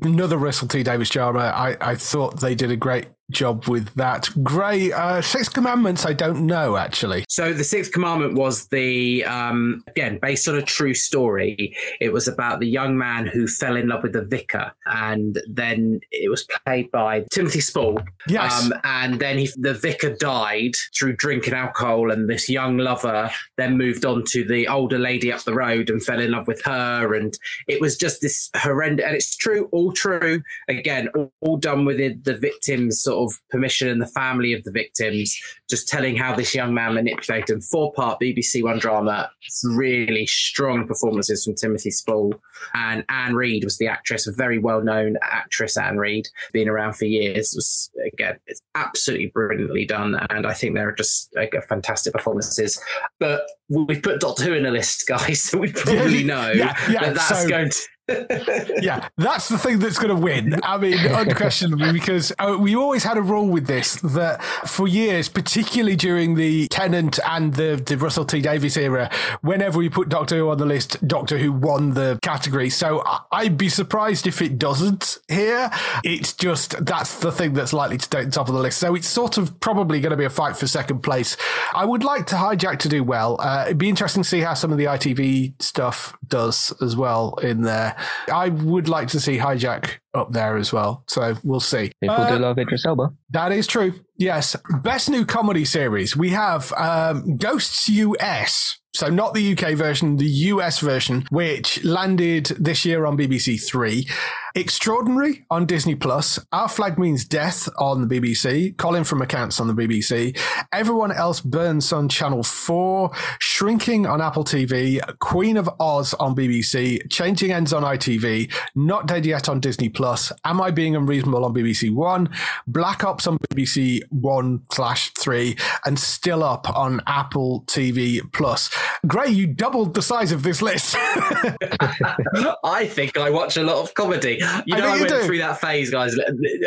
Speaker 1: Another Russell T Davies drama I, I thought they did a great job with that. Great. uh, Six Commandments, I don't know actually.
Speaker 4: So the Sixth Commandment was the um, again based on a true story. It was about the young man who fell in love with the vicar, and then it was played by Timothy Spall.
Speaker 1: Yes.
Speaker 4: Um, and then he, the vicar died through drinking alcohol, and this young lover then moved on to the older lady up the road and fell in love with her, and it was just this horrendous. And it's true, all true. Again, all, all done within the victim's sort of permission and the family of the victims, just telling how this young man manipulated them. Four part BBC One drama, really strong performances from Timothy Spall. And Anne Reid was the actress, a very well known actress, Anne Reid, been around for years. It was, again, it's absolutely brilliantly done. And I think they're just like, fantastic performances. But we've put Doctor Who in a list, guys, so we probably know
Speaker 1: Yeah, yeah,
Speaker 4: that that's
Speaker 1: so-
Speaker 4: going to.
Speaker 1: Yeah, that's the thing that's going to win. I mean, unquestionably, because uh, we always had a rule with this that for years, particularly during the Tennant and the, the Russell T Davies era, whenever we put Doctor Who on the list, Doctor Who won the category. So I'd be surprised if it doesn't here. It's just that's the thing that's likely to take the top of the list. So it's sort of probably going to be a fight for second place. I would like to hijack to do well. Uh, it'd be interesting to see how some of the ITV stuff does as well in there. I would like to see hijack up there as well. So we'll see.
Speaker 2: People
Speaker 1: Uh,
Speaker 2: do love Idris Elba.
Speaker 1: that is true. Yes. Best new comedy series. We have um, Ghosts US. So not the UK version, the US version, which landed this year on BBC Three. Extraordinary on Disney Plus. Our Flag Means Death on the BBC. Colin from Accounts on the BBC. Everyone Else Burns on Channel 4. Shrinking on Apple TV. Queen of Oz on BBC. Changing Ends on ITV. Not Dead Yet on Disney Plus. Am I Being Unreasonable on BBC One. Black Ops on BBC One slash Three. And Still Up on Apple TV Plus. Gray, you doubled the size of this list.
Speaker 4: I think I watch a lot of comedy. You know,
Speaker 1: know
Speaker 4: I, went
Speaker 1: do.
Speaker 4: through that phase, guys,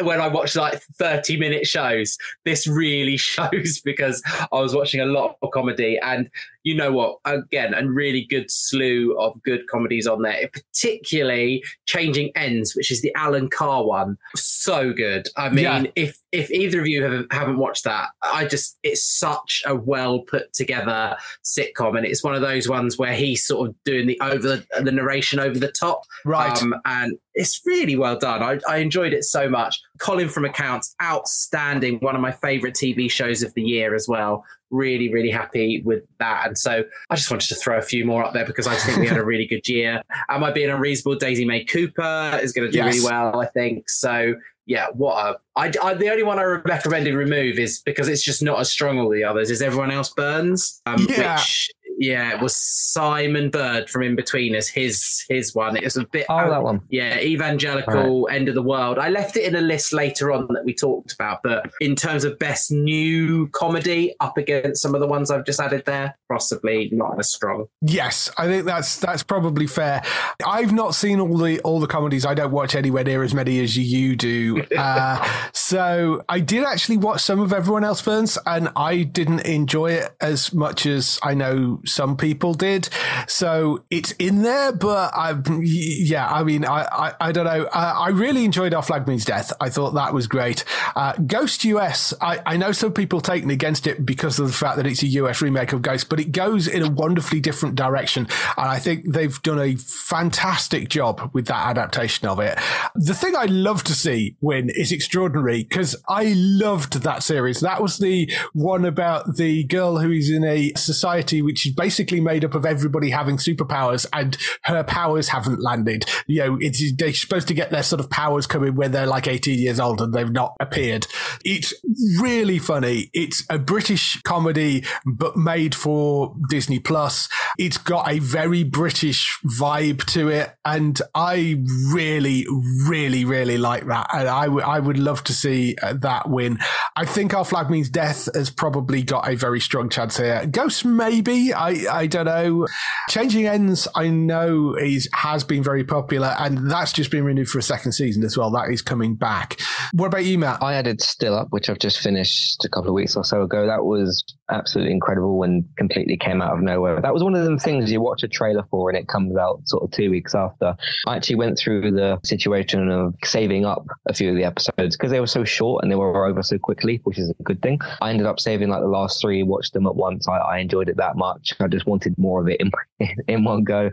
Speaker 4: when I watched like 30 minute shows. This really shows because I was watching a lot of comedy. And you know what? Again, a really good slew of good comedies on there, particularly Changing Ends, which is the Alan Carr one. So good. I mean,
Speaker 1: Yeah.
Speaker 4: if if either of you have, haven't watched that, I just, it's such a well put together sitcom. And it's one of those ones where he's sort of doing the over the narration over the top.
Speaker 1: Right.
Speaker 4: Um, and it's really well done. I, I enjoyed it so much. Colin from Accounts, outstanding. One of my favorite TV shows of the year as well. Really, really happy with that. And so I just wanted to throw a few more up there because I just think we had a really good year. Am I being unreasonable? Daisy May Cooper is going to do
Speaker 1: Yes.
Speaker 4: really well, I think. So yeah, what a. I, I, the only one I recommended remove is because it's just not as strong as all the others. Is everyone else Burns? Um,
Speaker 1: Yeah.
Speaker 4: Which, yeah, it was Simon Bird from Inbetweeners. His his one. It was a bit.
Speaker 2: Oh, that one.
Speaker 4: Yeah, evangelical end of the world. I left it in a list later on that we talked about, but in terms of best new comedy, up against some of the ones I've just added there, possibly not as strong.
Speaker 1: Yes, I think that's that's probably fair. I've not seen all the all the comedies. I don't watch anywhere near as many as you do. Uh, so I did actually watch some of everyone else Burns, and I didn't enjoy it as much as I know some people did. So it's in there, but I yeah, I mean I I, I don't know. Uh, I really enjoyed Our Flag Means Death. I thought that was great. Uh, Ghost US. I, I know some people taking against it because of the fact that it's a US remake of Ghost, but it goes in a wonderfully different direction, and I think they've done a fantastic job with that adaptation of it. The thing I love to see win is extraordinary because I loved that series. That was the one about the girl who is in a society which is basically made up of everybody having superpowers, and her powers haven't landed. You know, it's they're supposed to get their sort of powers coming when they're like 18 years old and they've not appeared. It's really funny. It's a British comedy, but made for Disney Plus. It's got a very British vibe to it. And I really, really, really like that. And I, w- I would love to see uh, that win. I think Our Flag Means Death has probably got a very strong chance here. Ghost, maybe. I don't know. Changing Ends, I know is has been very popular, and that's just been renewed for a second season as well. That is coming back. What about you, Matt?
Speaker 2: I added Still Up, which I've just finished a couple of weeks or so ago. That was absolutely incredible and completely came out of nowhere. That was one of them things you watch a trailer for and it comes out sort of two weeks after. I actually went through the situation of saving up a few of the episodes because they were so short and they were over so quickly, which is a good thing. I ended up saving like the last three, watched them at once. I, I enjoyed it that much. I just wanted more of it in, in one go.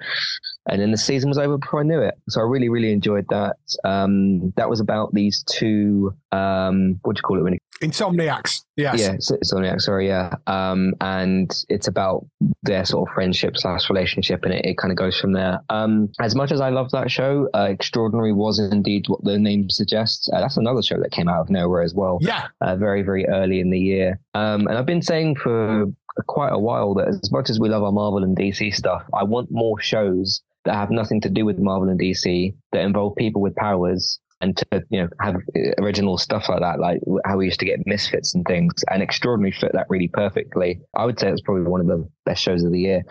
Speaker 2: And then the season was over before I knew it. So I really, really enjoyed that. Um, that was about these two, um, what do you call it when
Speaker 1: Insomniacs. Yes.
Speaker 2: Yeah, Insomniacs, sorry, yeah. Um, and it's about their sort of friendship slash relationship, and it, it kind of goes from there. Um, as much as I love that show, uh, Extraordinary was indeed what the name suggests. Uh, that's another show that came out of nowhere as well.
Speaker 1: Yeah.
Speaker 2: Uh, very, very early in the year. Um, and I've been saying for quite a while that as much as we love our Marvel and DC stuff, I want more shows that have nothing to do with Marvel and DC that involve people with powers and to you know have uh, original stuff like that, like how we used to get misfits and things, and extraordinary fit that really perfectly. I would say it's probably one of the best shows of the year.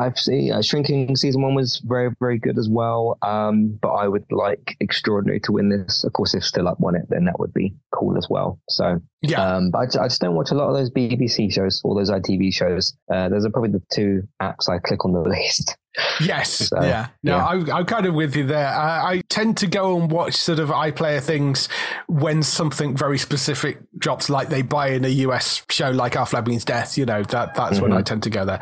Speaker 2: I've seen uh, Shrinking season one was very very good as well. Um, but I would like Extraordinary to win this. Of course, if Still Up won it, then that would be cool as well. So
Speaker 1: yeah,
Speaker 2: um, but I, I, just don't watch a lot of those BBC shows or those ITV shows. Uh, those are probably the two apps I click on the list.
Speaker 1: Yes, so, yeah. No, yeah. I, I'm kind of with you there. I, I, tend to go and watch sort of iPlayer things when something very specific drops, like they buy in a US show like Our Flag Means Death. You know that that's mm-hmm. when I tend to go there.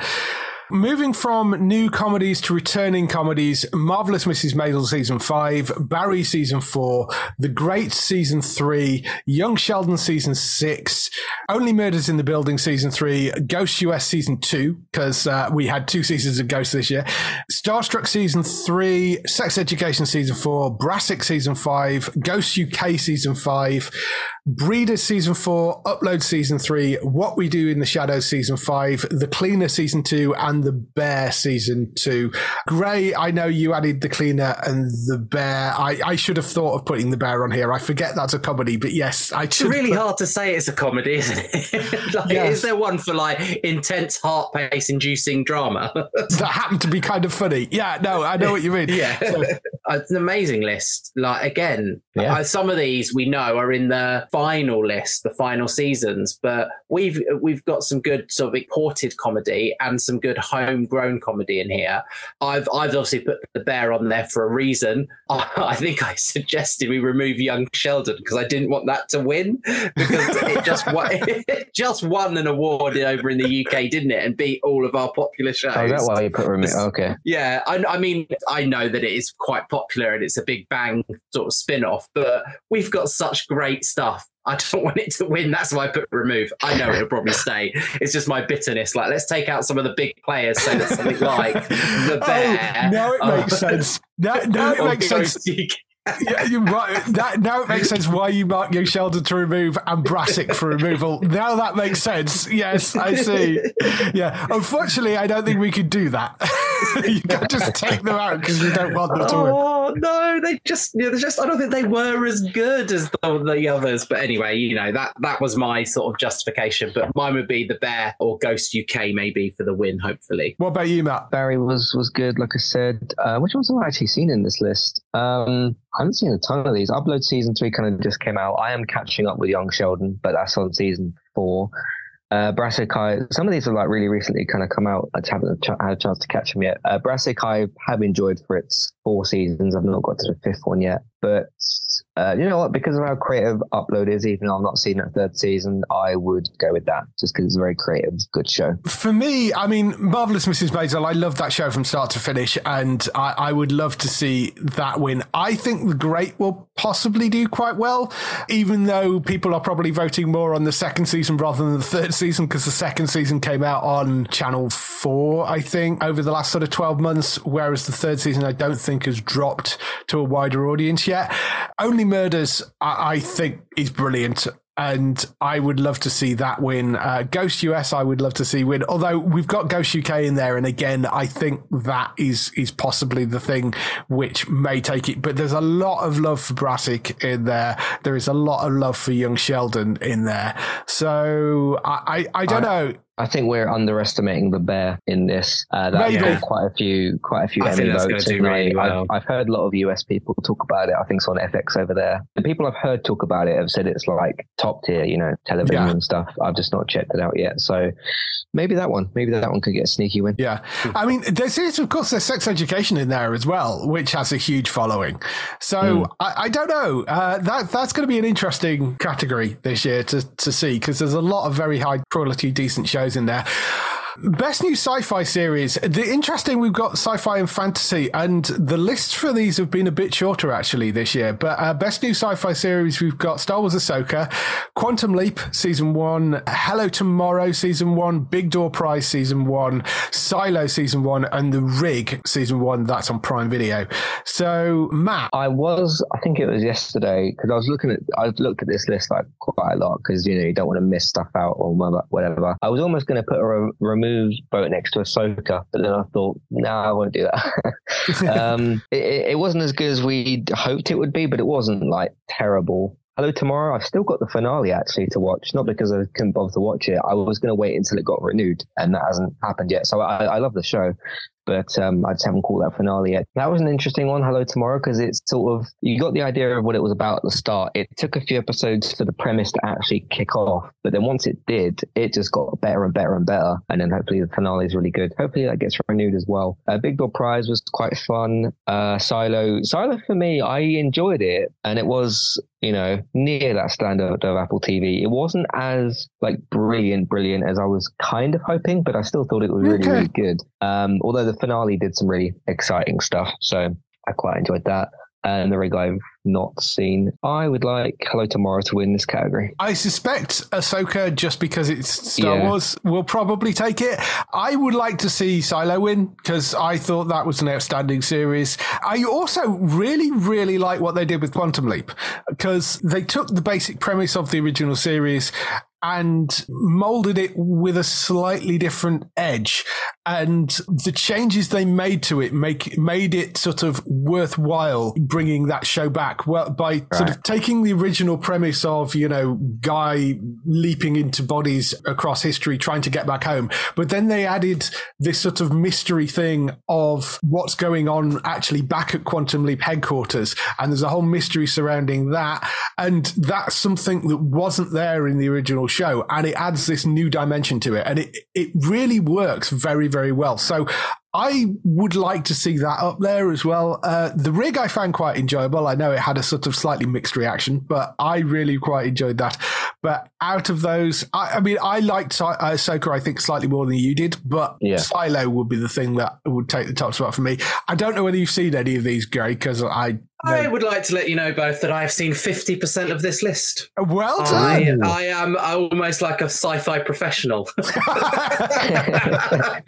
Speaker 1: Moving from new comedies to returning comedies, Marvelous Mrs. Maisel season five, Barry season four, The Great season three, Young Sheldon season six, Only Murders in the Building season three, Ghost US season two, because uh, we had two seasons of Ghost this year, Starstruck season three, Sex Education season four, Brassic season five, Ghost UK season five, Breeders season four, Upload season three, What We Do in the Shadows season five, The Cleaner season two, and The Bear season two. Gray, I know you added The Cleaner and The Bear. I, I should have thought of putting The Bear on here. I forget that's a comedy, but yes, I
Speaker 4: It's really put... hard to say it's a comedy, isn't it? like, yes. Is there one for like intense heart pace inducing drama?
Speaker 1: that happened to be kind of funny. Yeah, no, I know what you mean.
Speaker 4: yeah. So. It's an amazing list. Like, again, yeah. Uh, some of these we know are in the final list, the final seasons. But we've we've got some good sort of imported comedy and some good homegrown comedy in here. I've I've obviously put the bear on there for a reason. I, I think I suggested we remove Young Sheldon because I didn't want that to win because it just won, it just won an award over in the UK, didn't it? And beat all of our popular shows.
Speaker 2: Oh, is that why you put remove? Okay.
Speaker 4: Yeah, I, I mean, I know that it is quite popular and it's a big bang sort of spin off, but we've got such great stuff I don't want it to win. That's why I put remove. I know it'll probably stay. It's just my bitterness. Like, let's take out some of the big players so that something like the oh, bear.
Speaker 1: Oh, now it makes uh, sense. Now, now it makes sense yeah, you right. That now it makes sense why you mark your Sheldon to remove and Brassic for removal. Now that makes sense. Yes, I see. Yeah. Unfortunately, I don't think we could do that. you can't just take them out because you don't want them to win.
Speaker 4: Oh no, they just, you know, they just. I don't think they were as good as the, the others. But anyway, you know that that was my sort of justification. But mine would be the Bear or Ghost UK maybe for the win. Hopefully.
Speaker 1: What about you, Matt?
Speaker 2: Barry was was good. Like I said, uh, which ones have I actually seen in this list? Um, I haven't seen a ton of these. Upload season three kind of just came out. I am catching up with Young Sheldon, but that's on season four. Uh, Brassic, some of these are like really recently kind of come out. I haven't had a chance to catch them yet. Uh, Brassic, I have enjoyed for its four seasons. I've not got to the fifth one yet, but uh, you know what? Because of how creative Upload is, even though I'm not seeing that third season, I would go with that just because it's a very creative, good show.
Speaker 1: For me, I mean, Marvelous Mrs. Maisel, I love that show from start to finish, and I, I, would love to see that win. I think The Great will possibly do quite well, even though people are probably voting more on the second season rather than the third season because the second season came out on Channel 4, I think, over the last sort of 12 months, whereas the third season I don't think has dropped to a wider audience yet. Only Murders, I, I think, is brilliant and I would love to see that win. Uh, Ghost US, I would love to see win. Although we've got Ghost UK in there, and again, I think that is is possibly the thing which may take it. But there's a lot of love for Brassic in there. There is a lot of love for Young Sheldon in there. So I I, I don't I, know.
Speaker 2: I think we're underestimating the bear in this. Uh, that
Speaker 1: Maybe.
Speaker 2: got quite a few, quite a few
Speaker 4: I think
Speaker 2: Emmy
Speaker 4: that's gonna
Speaker 2: votes.
Speaker 4: do
Speaker 2: and I-
Speaker 4: really well.
Speaker 2: I've, I've heard a lot of US people talk about it. I think it's on FX over there. The people I've heard talk about it have said it's like top tier, you know, television
Speaker 1: Yeah.
Speaker 2: and stuff. I've just not checked it out yet. So maybe that one, maybe that one could get a sneaky win.
Speaker 1: Yeah. I mean, there's, is, of course, there's sex education in there as well, which has a huge following. So I, I don't know. Uh, that That's going to be an interesting category this year to, to see because there's a lot of very high quality, decent shows in there. Best new sci-fi series. The interesting, we've got sci-fi and fantasy, and the lists for these have been a bit shorter actually this year. But uh, best new sci-fi series, we've got Star Wars: Ahsoka, Quantum Leap season one, Hello Tomorrow season one, Big Door Prize season one, Silo season one, and The Rig season one. That's on Prime Video. So Matt,
Speaker 2: I was, I think it was yesterday, because I was looking at, I've looked at this list like quite a lot because you know you don't want to miss stuff out or whatever-. I was almost going to put a re- removed vote next to Ahsoka, but then I thought, no, I won't do that. um, it, it it wasn't as good as we hoped it would be, but it wasn't like terrible. Hello Tomorrow. I've still got the finale actually to watch, not because I couldn't bother to watch it. I was going to wait until it got renewed, and that hasn't happened yet. So I, I love the show, but um, I just haven't caught that finale yet. That was an interesting one, Hello Tomorrow, because it's sort of you got the idea of what it was about at the start. It took a few episodes for the premise to actually kick off, but then once it did, it just got better and better and better. And then hopefully the finale is really good. Hopefully that gets renewed as well. Uh, Big Door Prize was quite fun. Uh, Silo, Silo for me, I enjoyed it, and it was you know near that standard of Apple TV. It wasn't as like brilliant, brilliant as I was kind of hoping, but I still thought it was really,
Speaker 1: Okay.
Speaker 2: really good. Um, although the finale did some really exciting stuff, so I quite enjoyed that. And the rig I've not seen. I would like Hello Tomorrow to win this category.
Speaker 1: I suspect Ahsoka, just because it's Star
Speaker 2: Yeah.
Speaker 1: Wars, will probably take it. I would like to see Silo win because I thought that was an outstanding series. I also really, really like what they did with Quantum Leap because they took the basic premise of the original series and molded it with a slightly different edge. And the changes they made to it make made it sort of worthwhile bringing that show back. Well, by sort of taking the original premise of you know guy leaping into bodies across history trying to get back home, but then they added this sort of mystery thing of what's going on actually back at Quantum Leap headquarters, and there's a whole mystery surrounding that, and that's something that wasn't there in the original show, and it adds this new dimension to it, and it it really works very very well. So. I would like to see that up there as well. Uh, the rig I found quite enjoyable. I know it had a sort of slightly mixed reaction, but I really quite enjoyed that. But out of those, I, I mean, I liked uh, Ahsoka, I think, slightly more than you did, but
Speaker 2: Yeah.
Speaker 1: Silo would be the thing that would take the top spot for me. I don't know whether you've seen any of these, Gary, because I.
Speaker 4: I would like to let you know both that I have seen 50% of this list.
Speaker 1: Well
Speaker 4: I,
Speaker 1: done.
Speaker 4: I am almost like a sci-fi professional. I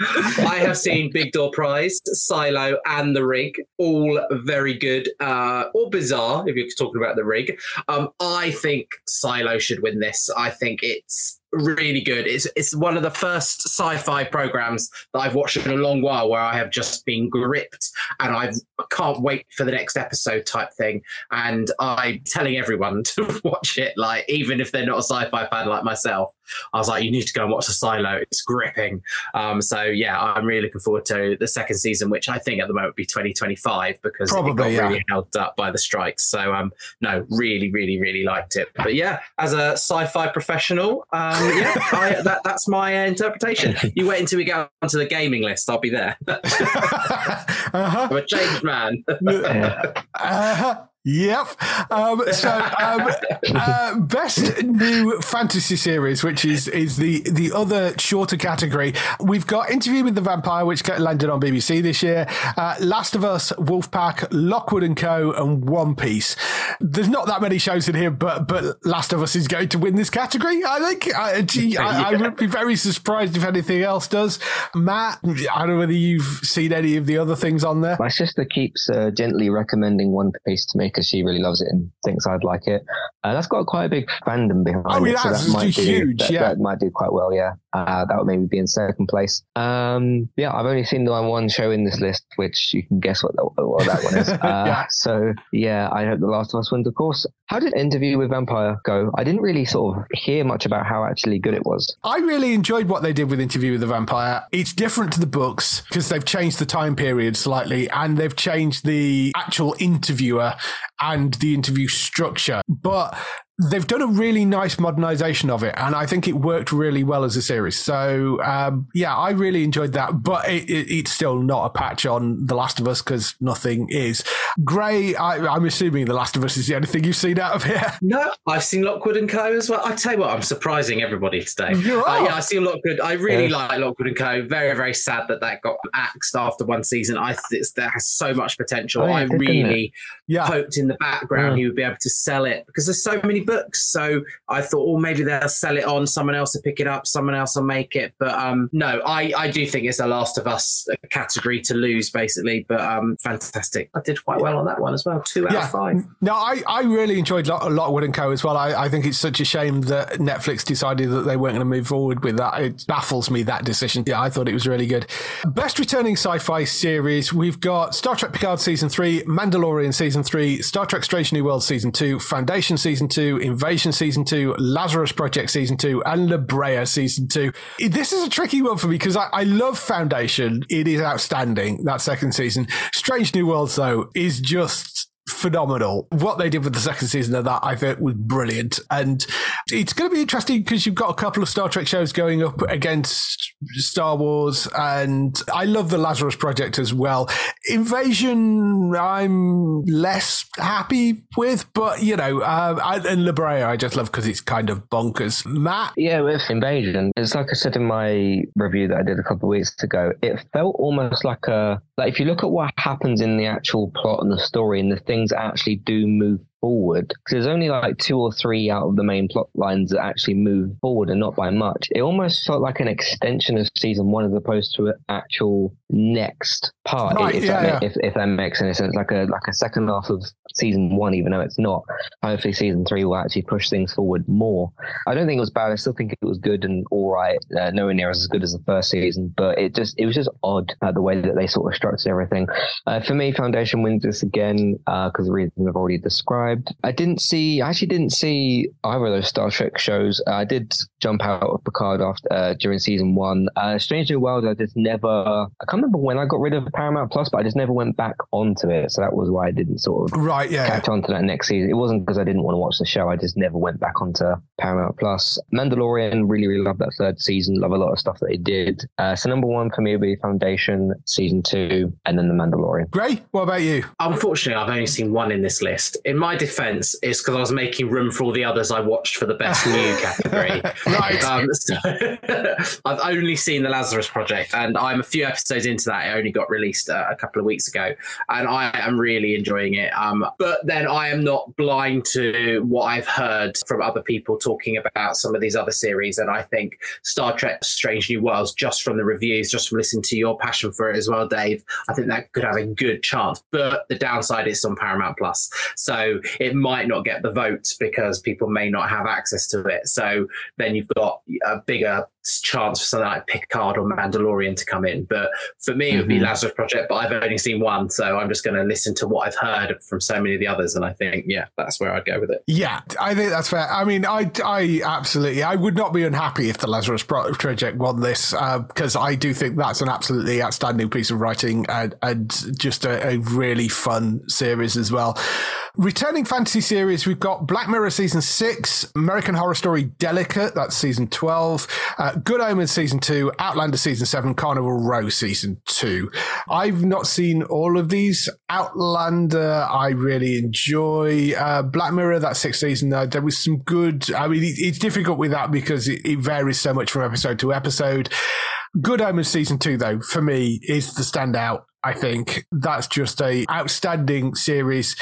Speaker 4: have seen Big Door Prize, Silo, and The Rig, all very good, uh, or bizarre if you're talking about The Rig. Um, I think Silo should win this. I think it's really good. It's it's one of the first sci-fi programs that I've watched in a long while where I have just been gripped and I can't wait for the next episode type thing. And I'm telling everyone to watch it, like even if they're not a sci-fi fan like myself. I was like, you need to go and watch the Silo. It's gripping. Um, so yeah, I'm really looking forward to the second season, which I think at the moment would be 2025 because it
Speaker 1: Probably,
Speaker 4: got
Speaker 1: yeah.
Speaker 4: really held up by the strikes. So um, no, really, really, really liked it. But yeah, as a sci-fi professional, um, yeah, I, that, that's my uh, interpretation. You wait until we get onto the gaming list. I'll be there.
Speaker 1: uh-huh.
Speaker 4: I'm a changed man.
Speaker 1: Uh-huh. Yep. Um, so, um, uh, best new fantasy series, which is is the the other shorter category. We've got Interview with the Vampire, which landed on BBC this year. Uh, Last of Us, Wolfpack, Lockwood and Co, and One Piece. There's not that many shows in here, but but Last of Us is going to win this category. I think. I, gee, I, I would be very surprised if anything else does. Matt, I don't know whether you've seen any of the other things on there.
Speaker 2: My sister keeps uh, gently recommending One Piece to me. Because she really loves it and thinks I'd like it. And that's got quite a big fandom behind
Speaker 1: Oh,
Speaker 2: it.
Speaker 1: yeah,
Speaker 2: so that might
Speaker 1: huge,
Speaker 2: do, that,
Speaker 1: yeah.
Speaker 2: that might do quite well. Yeah, uh, that would maybe be in second place. Um, yeah, I've only seen the one show in this list, which you can guess what, that- what that one is. Uh,
Speaker 1: Yeah.
Speaker 2: So yeah, I hope The Last of Us wins, of course. How did Interview with Vampire go? I didn't really sort of hear much about how actually good it was.
Speaker 1: I really enjoyed what they did with Interview with the Vampire. It's different to the books because they've changed the time period slightly and they've changed the actual interviewer and the interview structure. But they've done a really nice modernization of it and I think it worked really well as a series. So, um, yeah, I really enjoyed that. But it, it, it's still not a patch on The Last of Us because nothing is. Gray, I, I'm assuming The Last of Us is the only thing you've seen out of here.
Speaker 4: No, I've seen Lockwood and Co. as well. I tell you what, I'm surprising everybody today.
Speaker 1: You
Speaker 4: Uh,
Speaker 1: are.
Speaker 4: yeah, I see Lockwood. I really
Speaker 2: Yeah.
Speaker 4: like Lockwood and Co. Very, very sad that that got axed after one season. I that has so much potential.
Speaker 2: Oh, yeah,
Speaker 4: I
Speaker 2: it did, didn't
Speaker 4: really
Speaker 1: Yeah.
Speaker 4: hoped in the background
Speaker 2: Mm.
Speaker 4: he would be able to sell it because there's so many books. So I thought, well, maybe they'll sell it on. Someone else will pick it up. Someone else will make it. But um, no, I, I do think it's a Last of Us category to lose, basically. But um, fantastic. I did quite well on that one as well. Two out of five.
Speaker 1: No, I, I really enjoyed Lot- Lockwood and Co. as well. I, I think it's such a shame that Netflix decided that they weren't going to move forward with that. It baffles me that decision. Yeah, I thought it was really good. Best returning sci-fi series. We've got Star Trek Picard season three, Mandalorian season three, Star Trek Strange New World season two, Foundation season two, Invasion season two, Lazarus Project season two, and La Brea season two. This is a tricky one for me because I, I love Foundation. It is outstanding that second season. Strange New Worlds though is just phenomenal. What they did with the second season of that, I think, was brilliant. And it's going to be interesting because you've got a couple of Star Trek shows going up against Star Wars, and I love the Lazarus Project as well. Invasion, I'm less happy with, but you know, uh, I, and La I just love because it's kind of bonkers. Matt,
Speaker 2: Yeah, with Invasion, it's like I said in my review that I did a couple of weeks ago. It felt almost like a like if you look at what happens in the actual plot and the story and the things actually do move forward, because there's only like two or three out of the main plot lines that actually move forward and not by much. It almost felt like an extension of season one as opposed to an actual next part.
Speaker 1: Right,
Speaker 2: if,
Speaker 1: yeah,
Speaker 2: that,
Speaker 1: yeah.
Speaker 2: If, if that makes any sense, like a like a second half of season one, even though it's not. Hopefully, season three will actually push things forward more. I don't think it was bad. I still think it was good and all right. Uh, nowhere near as good as the first season, but it just it was just odd uh, the way that they sort of structured everything. Uh, for me, Foundation wins this again because the reason I've already described. I didn't see, I actually didn't see either of those Star Trek shows. Uh, I did jump out of Picard after uh, during season one. Uh, Strange New World, I just never. I can't remember when I got rid of Paramount Plus, but I just never went back onto it. So that was why I didn't sort of
Speaker 1: right? Yeah,
Speaker 2: catch on to that next season. It wasn't because I didn't want to watch the show. I just never went back onto Paramount Plus. Mandalorian, really, really love that third season. Love a lot of stuff that they did. Uh, so number one for me would be Foundation season two, and then the Mandalorian.
Speaker 1: Great. what about you?
Speaker 4: Unfortunately, I've only seen one in this list. In my defense, it's because I was making room for all the others I watched for the best new category.
Speaker 1: Right.
Speaker 4: Um, so I've only seen the Lazarus Project, and I'm a few episodes into that. It only got released uh, a couple of weeks ago, and I am really enjoying it. Um, but then I am not blind to what I've heard from other people talking about some of these other series, and I think Star Trek: Strange New Worlds, just from the reviews, just from listening to your passion for it as well, Dave, I think that could have a good chance. But the downside is on Paramount Plus, so it might not get the votes because people may not have access to it. So then you've got a bigger chance for something like Picard or Mandalorian to come in. But for me, it would be
Speaker 2: Mhm.
Speaker 4: Lazarus Project. But I've only seen one, so I'm just going to listen to what I've heard from so many of the others, and I think yeah, that's where I'd go with it.
Speaker 1: Yeah, I think that's fair. I mean, I, I absolutely, I would not be unhappy if the Lazarus Project won this because I do think that's an absolutely outstanding piece of writing and, and just a, a really fun series as well. Returning fantasy series, we've got Black Mirror season six, American Horror Story Delicate, that's season 12, uh, Good Omens season two, Outlander season seven, Carnival Row season two. I've not seen all of these. Outlander, I really enjoy. Uh, Black Mirror, that sixth season, uh, there was some good. I mean, it, it's difficult with that because it, it varies so much from episode to episode. Good Omens season two, though, for me, is the standout. I think that's just a outstanding series.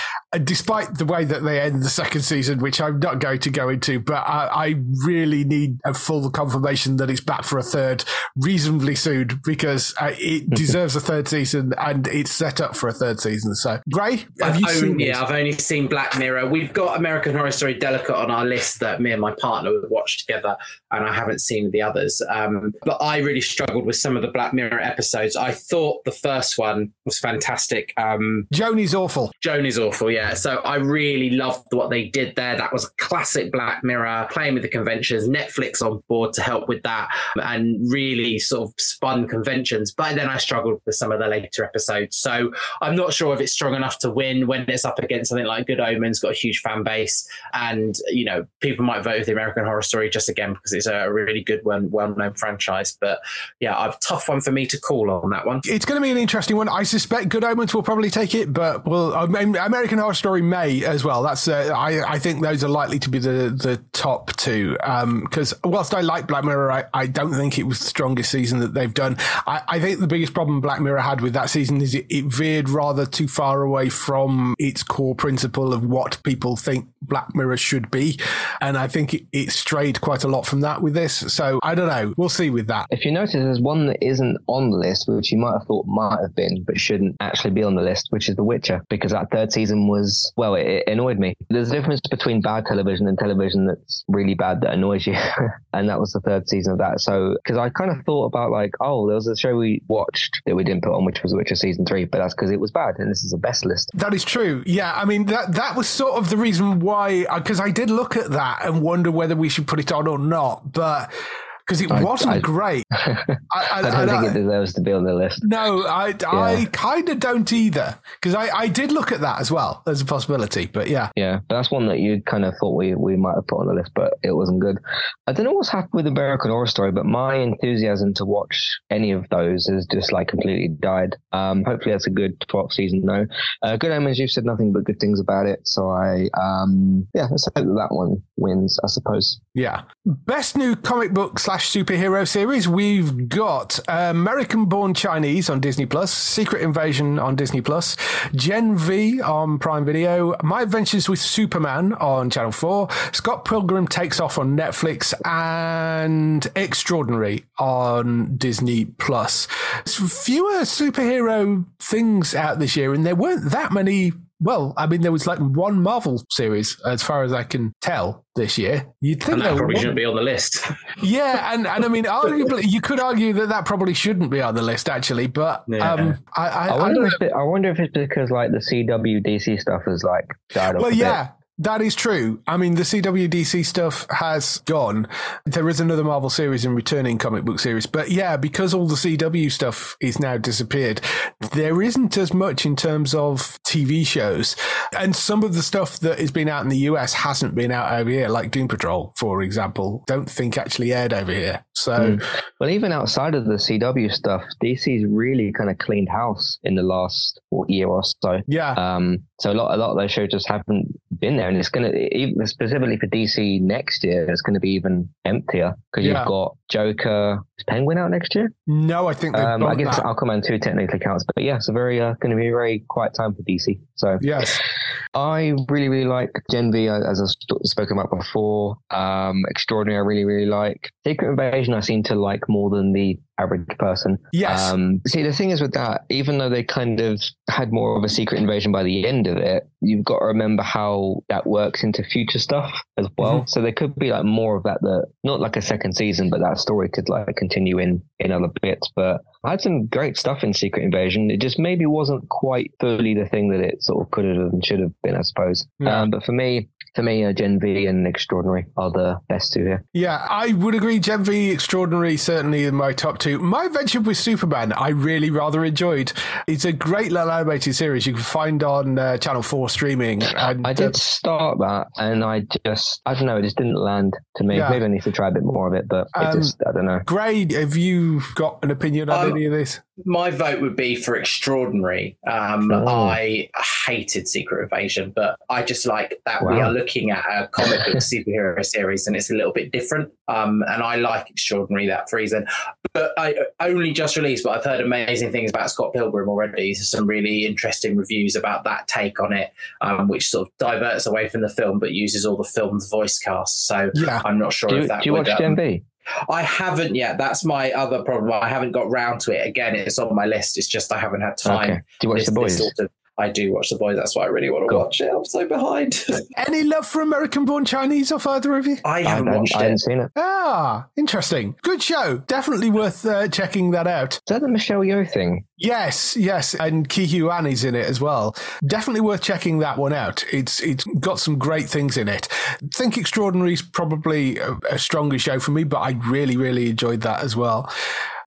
Speaker 1: Despite the way that they end the second season, which I'm not going to go into, but I, I really need a full confirmation that it's back for a third reasonably soon because uh, it deserves a third season and it's set up for a third season. So, Gray, have
Speaker 4: I've
Speaker 1: you
Speaker 4: only,
Speaker 1: seen?
Speaker 4: yeah,
Speaker 1: this?
Speaker 4: I've only seen Black Mirror. We've got American Horror Story Delicate on our list that me and my partner would watch together, and I haven't seen the others. Um, but I really struggled with some of the Black Mirror episodes. I thought the first one was fantastic. Um,
Speaker 1: Joni's awful.
Speaker 4: Joan is awful, yeah. So I really loved what they did there. That was a classic Black Mirror, playing with the conventions, Netflix on board to help with that, and really sort of spun conventions. But then I struggled with some of the later episodes. So I'm not sure if it's strong enough to win when it's up against something like Good Omens, got a huge fan base, and you know people might vote for the American Horror Story just again because it's a really good one, well-known franchise. But yeah, a tough one for me to call on that one.
Speaker 1: It's going to be an interesting one. I suspect Good Omens will probably take it, but well, um, American Horror Story may as well. That's uh, I I think those are likely to be the the top two. Because whilst I like Black Mirror, I, I don't think it was the strongest season that they've done. I, I think the biggest problem Black Mirror had with that season is it, it veered rather too far away from its core principle of what people think Black Mirror should be, and I think it, it strayed quite a lot from that with this. So I don't know. We'll see with that.
Speaker 2: If you notice, there's one that isn't on the list, which you might have thought might have been, but shouldn't actually be on the list, which is The Witcher, because that third season was, well, it, it annoyed me. There's a difference between bad television and television that's really bad that annoys you. and that was the third season of that. So, because I kind of thought about like, oh, there was a show we watched that we didn't put on, which was Witcher season three, but that's because it was bad. And this is the best list.
Speaker 1: That is true. Yeah, I mean that that was sort of the reason why uh, because I did look at that and wonder whether we should put it on or not, but because it
Speaker 2: I-
Speaker 1: wasn't
Speaker 2: I-
Speaker 1: great. I,
Speaker 2: I don't think it deserves to be on the list.
Speaker 1: no, I, I kind of don't either because I, I did look at that as well as a possibility. But yeah,
Speaker 2: Yeah, but that's one that you kind of thought we, we might have put on the list, but it wasn't good. I don't know what's happened with the American Horror Story, but my enthusiasm to watch any of those has just like completely died. Um, hopefully that's a good 12th season though. Uh, good Omens, you've said nothing but good things about it, so I um yeah, let's hope that that one wins, I suppose.
Speaker 1: yeah. Best new comic book slash superhero series. We've got American Born Chinese on Disney Plus, Secret Invasion on Disney Plus, Gen V on Prime Video, My Adventures with Superman on Channel 4, Scott Pilgrim Takes Off on Netflix, and Extraordinary on Disney Plus. Fewer superhero things out this year, and there weren't that many. Well, I mean, there was like one Marvel series, as far as I can tell, this year. You'd think
Speaker 4: And that probably
Speaker 1: would-
Speaker 4: shouldn't be on the list.
Speaker 1: yeah, and, and I mean, arguably, you could argue that that probably shouldn't be on the list, actually. But
Speaker 4: Yeah.
Speaker 1: um, I, I,
Speaker 2: I
Speaker 1: I
Speaker 2: wonder
Speaker 1: don't
Speaker 2: if it, I wonder if it's because like the CW DC stuff is like died off.
Speaker 1: Well,
Speaker 2: a bit.
Speaker 1: That is true. I mean, the CWDC stuff has gone. There is another Marvel series and returning comic book series, but yeah, because all the CW stuff is now disappeared, there isn't as much in terms of TV shows, and some of the stuff that has been out in the US hasn't been out over here, like Doom Patrol, for example. Don't think actually aired over here. So
Speaker 2: Mm. Well, even outside of the CW stuff, DC's really kind of cleaned house in the last year or so.
Speaker 1: yeah,
Speaker 2: Um, so a lot, a lot of those shows just haven't been there, and it's going to specifically for DC next year. It's going to be even emptier because
Speaker 1: Yeah.
Speaker 2: you've got Joker, is Penguin out next year.
Speaker 1: no, I think
Speaker 2: Um, I guess
Speaker 1: that.
Speaker 2: Aquaman two technically counts, but yeah, it's a very uh, going to be a very quiet time for DC. So
Speaker 1: Yes.
Speaker 2: I really, really like Gen V, uh, as I've spoken about before. Um, Extraordinary, I really, really like. Secret Invasion, I seem to like more than the average person.
Speaker 1: Yes.
Speaker 2: Um, see, the thing is with that, even though they kind of had more of a secret invasion by the end of it, you've got to remember how that works into future stuff as well. So there could be like more of that, that not like a second season, but that story could like continue in in other bits. But I had some great stuff in Secret Invasion. It just maybe wasn't quite fully the thing that it sort of could have and should have been, I suppose.
Speaker 1: Yeah.
Speaker 2: Um, but for me, for me, uh, Gen V and Extraordinary are the best two here.
Speaker 1: Yeah, I would agree. Gen V Extraordinary certainly in my top two. My adventure with Superman, I really rather enjoyed. It's a great little animated series you can find on uh, Channel Four streaming. And,
Speaker 2: I
Speaker 1: uh,
Speaker 2: did start that, and I just, I don't know, it just didn't land to me.
Speaker 1: Yeah.
Speaker 2: Maybe I need to try a bit more of it, but it
Speaker 1: Um,
Speaker 2: just, I don't know.
Speaker 1: Gray, have you got an opinion on
Speaker 4: Um,
Speaker 1: any of this?
Speaker 4: My vote would be for Extraordinary. Um,
Speaker 2: Oh.
Speaker 4: I hated Secret Invasion, but I just like that we are looking at a comic book superhero series and it's a little bit different. Um, and I like Extraordinary that for reason. But I only just released, but I've heard amazing things about Scott Pilgrim already. Some really interesting reviews about that take on it, um, which sort of diverts away from the film but uses all the film's voice cast. So
Speaker 1: Yeah.
Speaker 4: I'm not sure
Speaker 2: Do
Speaker 4: if
Speaker 2: you,
Speaker 4: that
Speaker 2: do you
Speaker 4: would,
Speaker 2: watch
Speaker 4: um,
Speaker 2: Gen V?
Speaker 4: I haven't yet. That's my other problem. I haven't got round to it. Again, it's on my list. It's just I haven't had time.
Speaker 2: Okay. Do you watch
Speaker 4: This-
Speaker 2: The Boys?
Speaker 4: this autumn. I do watch The Boys. That's why I really want to
Speaker 2: Cool.
Speaker 4: watch it. I'm so behind.
Speaker 1: Any love for American born Chinese off either of you?
Speaker 4: I
Speaker 2: I
Speaker 4: haven't
Speaker 2: haven't,
Speaker 4: watched
Speaker 2: I haven't seen it.
Speaker 1: Ah, interesting. Good show. Definitely worth uh, checking that out.
Speaker 2: Is that the Michelle Yeoh thing?
Speaker 1: Yes, yes, and Ke Huy Quan is in it as well. Definitely worth checking that one out. It's it's got some great things in it. Think Extraordinary is probably a, a stronger show for me, but I really really enjoyed that as well.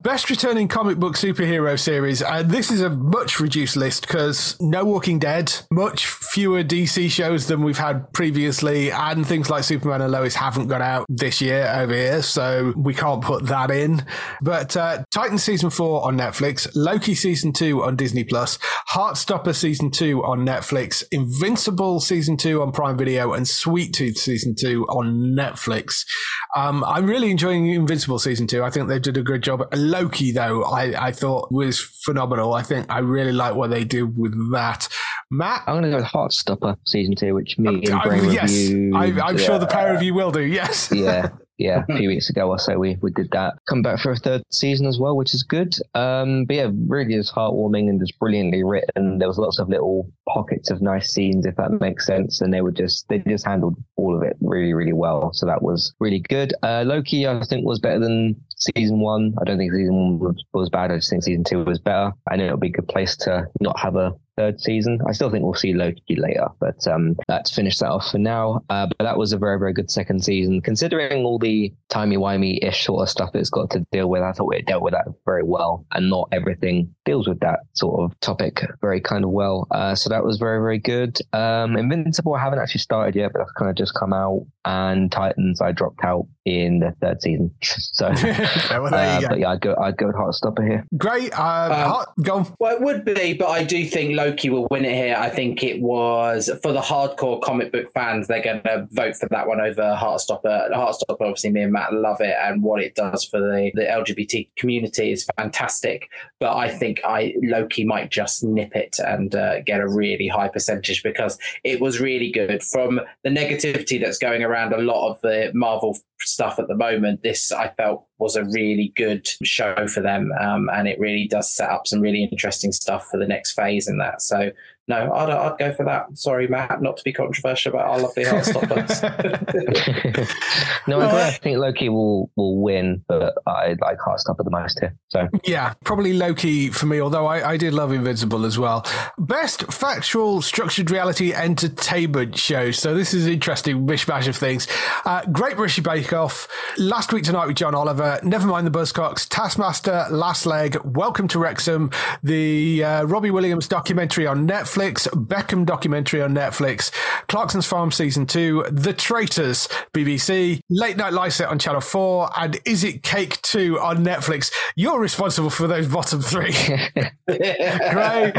Speaker 1: Best returning comic book superhero series. And this is a much reduced list because no Walking Dead, much fewer DC shows than we've had previously, and things like Superman and Lois haven't got out this year over here, so we can't put that in. But uh, Titan season four on Netflix, Loki season two on Disney Plus, Heartstopper season two on Netflix, Invincible season two on Prime Video, and Sweet Tooth season two on Netflix. Um, I'm really enjoying Invincible season two. I think they did a good job. Loki, though, I, I thought was phenomenal. I think I really like what they did with that. Matt,
Speaker 2: I'm going to go with Heartstopper season two, which me and
Speaker 1: I-
Speaker 2: Brain
Speaker 1: yes,
Speaker 2: reviewed.
Speaker 1: I, I'm sure the
Speaker 2: uh,
Speaker 1: pair of you will do. Yes.
Speaker 2: yeah, yeah, a few weeks ago or so we, we did that. Come back for a third season as well, which is good. Um, but yeah, really is heartwarming and just brilliantly written. There was lots of little pockets of nice scenes, if that makes sense. And they were just they just handled all of it really, really well. So that was really good. Uh, Loki, I think, was better than season one. I don't think season one was, was bad. I just think season two was better. I know it'll be a good place to not have a third season. I still think we'll see Loki later, but um, let's finish that off for now. Uh, but that was a very, very good second season. Considering all the timey-wimey-ish sort of stuff it's got to deal with, I thought it dealt with that very well, and not everything deals with that sort of topic very kind of well. Uh, so that was very, very good. Um, Invincible, I haven't actually started yet, but that's kind of just come out. And Titans, I dropped out in the third season. So,
Speaker 1: Okay, well, there
Speaker 2: uh,
Speaker 1: you go.
Speaker 2: but yeah, I'd go, I'd go with Heartstopper here.
Speaker 1: Great. Uh,
Speaker 4: Um,
Speaker 1: hot, go. on.
Speaker 4: Well, it would be, but I do think Loki will win it here. I think it was for the hardcore comic book fans. They're going to vote for that one over Heartstopper. Heartstopper, obviously, me and Matt love it, and what it does for the, the LGBT community is fantastic. But I think I Loki might just nip it and uh, get a really high percentage because it was really good. From the negativity that's going around a lot of the Marvel stuff at the moment, this I felt was a really good show for them, um, and it really does set up some really interesting stuff for the next phase in that. So. No, I'd, I'd go for that. Sorry, Matt, not to be controversial, but I love the Heartstoppers.
Speaker 2: no, I agree. I think Loki will will win, but I like Heartstopper the most here. So
Speaker 1: Yeah, probably Loki for me, although I, I did love Invincible as well. Best factual structured reality entertainment show. So this is an interesting mishmash of things. Uh, Great British Bake Off, Last Week Tonight with John Oliver, Never mind the Buzzcocks, Taskmaster, Last Leg, Welcome to Wrexham, the uh, Robbie Williams documentary on Netflix, Beckham documentary on Netflix, Clarkson's Farm Season 2, The Traitors, BBC, Late Night Lycett on Channel 4, and Is It Cake 2 on Netflix. You're responsible for those bottom three. Great.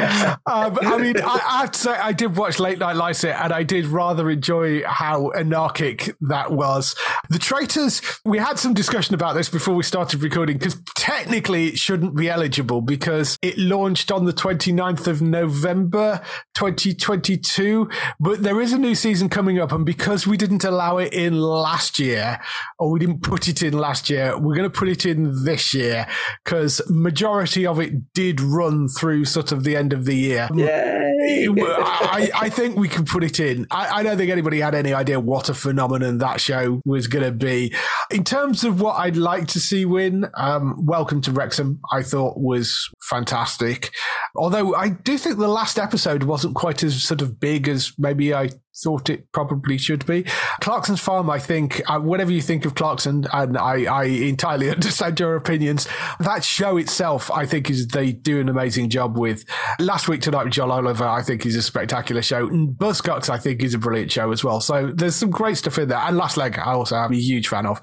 Speaker 1: Um, I mean, I, I have to say, I did watch Late Night Lycett and I did rather enjoy how anarchic that was. The Traitors, we had some discussion about this before we started recording because technically it shouldn't be eligible because it launched on the 29th of November 2022. But there is a new season coming up, and because we didn't allow it in last year, or we didn't put it in last year, we're going to put it in this year because majority of it did run through sort of the end of the year.
Speaker 4: Yay!
Speaker 1: I, I think we can put it in. I, I don't think anybody had any idea what a phenomenon that show was going to be. In terms of what I'd like to see win, um, Welcome to Wrexham, I thought was fantastic. Although I do think the last episode wasn't quite as sort of big as maybe I thought it probably should be. Clarkson's Farm, I think, uh, whatever you think of Clarkson, and I, I entirely understand your opinions. That show itself, I think, is they do an amazing job with. Last week tonight with John Oliver, I think is a spectacular show. And Buzzcocks, I think, is a brilliant show as well. So there's some great stuff in there. And Last Leg, I also am a huge fan of.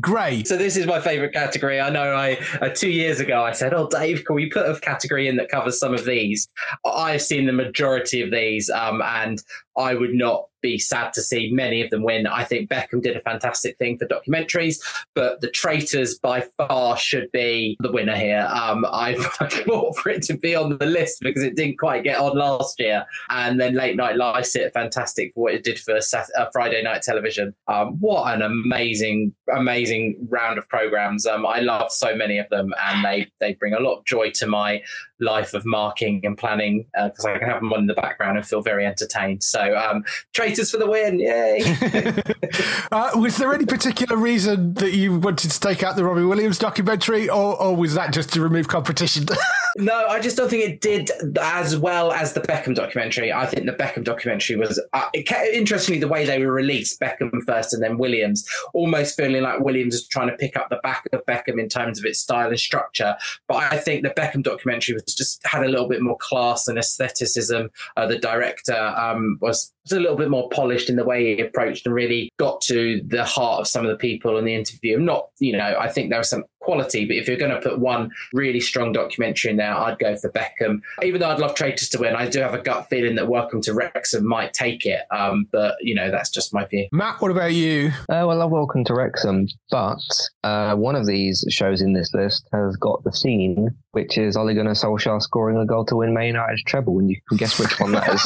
Speaker 1: Great.
Speaker 4: So this is my favourite category. I know I uh, two years ago I said, "Oh, Dave, can we put a category in that covers some of these?" I've seen the majority of these, um, and I would not be sad to see many of them win. I think Beckham did a fantastic thing for documentaries, but The Traitors by far should be the winner here. Um, I fought for it to be on the list because it didn't quite get on last year. And then Late Night Lycett fantastic for what it did for Saturday, uh, Friday night television. Um, what an amazing, amazing round of programs. Um, I love so many of them, and they they bring a lot of joy to my life of marking and planning because uh, I can have them on in the background and feel very entertained. So, um, traitors for the win! Yay!
Speaker 1: uh, was there any particular reason that you wanted to take out the Robbie Williams documentary, or, or was that just to remove competition?
Speaker 4: no, I just don't think it did as well as the Beckham documentary. I think the Beckham documentary was uh, interestingly the way they were released, Beckham first and then Williams, almost feeling like Williams was trying to pick up the back of Beckham in terms of its style and structure. But I think the Beckham documentary was just had a little bit more class and aestheticism. Uh, the director um, was was a little bit more polished in the way he approached and really got to the heart of some of the people in the interview. Not, you know, I think there was some quality, but if you're going to put one really strong documentary in there, I'd go for Beckham. Even though I'd love Traitors to win, I do have a gut feeling that Welcome to Wrexham might take it. Um, but, you know, that's just my view.
Speaker 1: Matt, what about you?
Speaker 2: Uh, well, I love Welcome to Wrexham, but uh, one of these shows in this list has got the scene which is Ole Gunnar Solskjaer scoring a goal to win Man United's treble, and you can guess which one that is,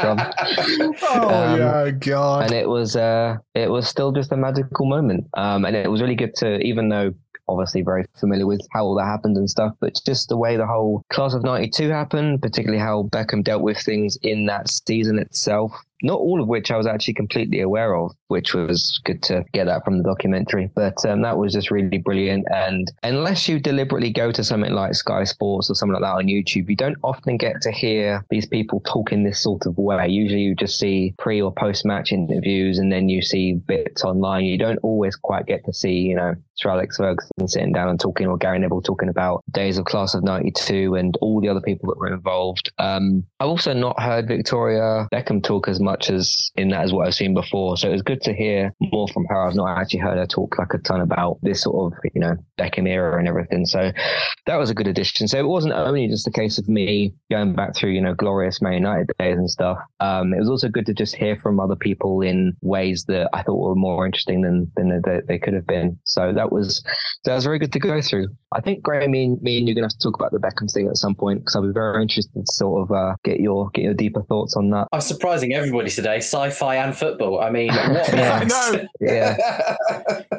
Speaker 2: from.
Speaker 1: Oh um, yeah, God!
Speaker 2: And it was uh, it was still just a magical moment, um, and it was really good to, even though obviously very familiar with how all that happened and stuff, but just the way the whole class of 92 happened, particularly how Beckham dealt with things in that season itself, not all of which I was actually completely aware of, which was good to get that from the documentary. But um, that was just really brilliant. And unless you deliberately go to something like Sky Sports or something like that on YouTube, you don't often get to hear these people talk in this sort of way. Usually you just see pre or post match interviews and then you see bits online. You don't always quite get to see, you know, Sir Alex Ferguson sitting down and talking or Gary Neville talking about days of class of 92 and all the other people that were involved. Um, I've also not heard Victoria Beckham talk as much as in that as what I've seen before. So it was good to hear more from her. I've not actually heard her talk like a ton about this sort of, you know, Beckham era and everything. So that was a good addition. So it wasn't only just a case of me going back through, you know, glorious Man United days and stuff. Um, it was also good to just hear from other people in ways that I thought were more interesting than, than they, they could have been. So that was, that was very good to go through. I think Graham, me, me and you're going to have to talk about the Beckham thing at some point because I'll be very interested to sort of uh, get your, get your deeper thoughts on that.
Speaker 4: I'm surprising everybody today, sci-fi and football. I mean, what
Speaker 2: yeah. no. yeah.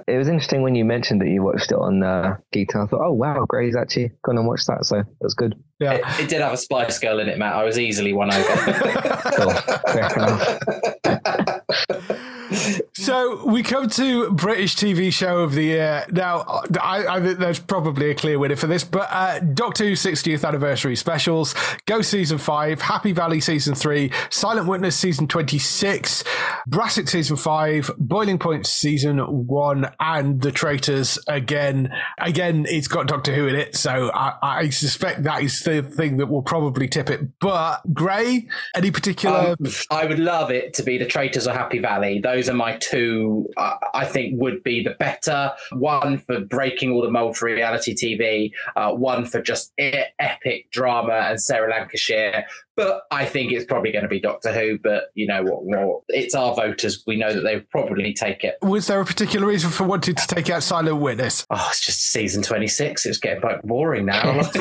Speaker 2: it was interesting when you mentioned that you watched it on uh, Guitar. I thought, oh wow, Gray's actually gone and watched that, so it was good.
Speaker 4: Yeah, it, it, did have a Spice Girl in it, Matt. I was easily won over. cool.
Speaker 1: So we come to British TV show of the year. Now, I, I think there's probably a clear winner for this, but uh, Doctor Who 60th anniversary specials, Ghost season five, Happy Valley season three, Silent Witness season 26, Brassic season five, Boiling Point season one, and The Traitors again. Again, it's got Doctor Who in it, so I, I suspect that is the thing that will probably tip it. But Gray, any particular? Um,
Speaker 4: I would love it to be The Traitors or Happy Valley. Are my two. Uh, I think would be the better one for breaking all the mold for reality TV. Uh, one for just epic drama and Sarah Lancashire but I think it's probably going to be Doctor Who. But you know what? It's our voters. We know that they probably take it.
Speaker 1: Was there a particular reason for wanting to take out Silent Witness?
Speaker 4: Oh, it's just season twenty six. It's getting quite boring now.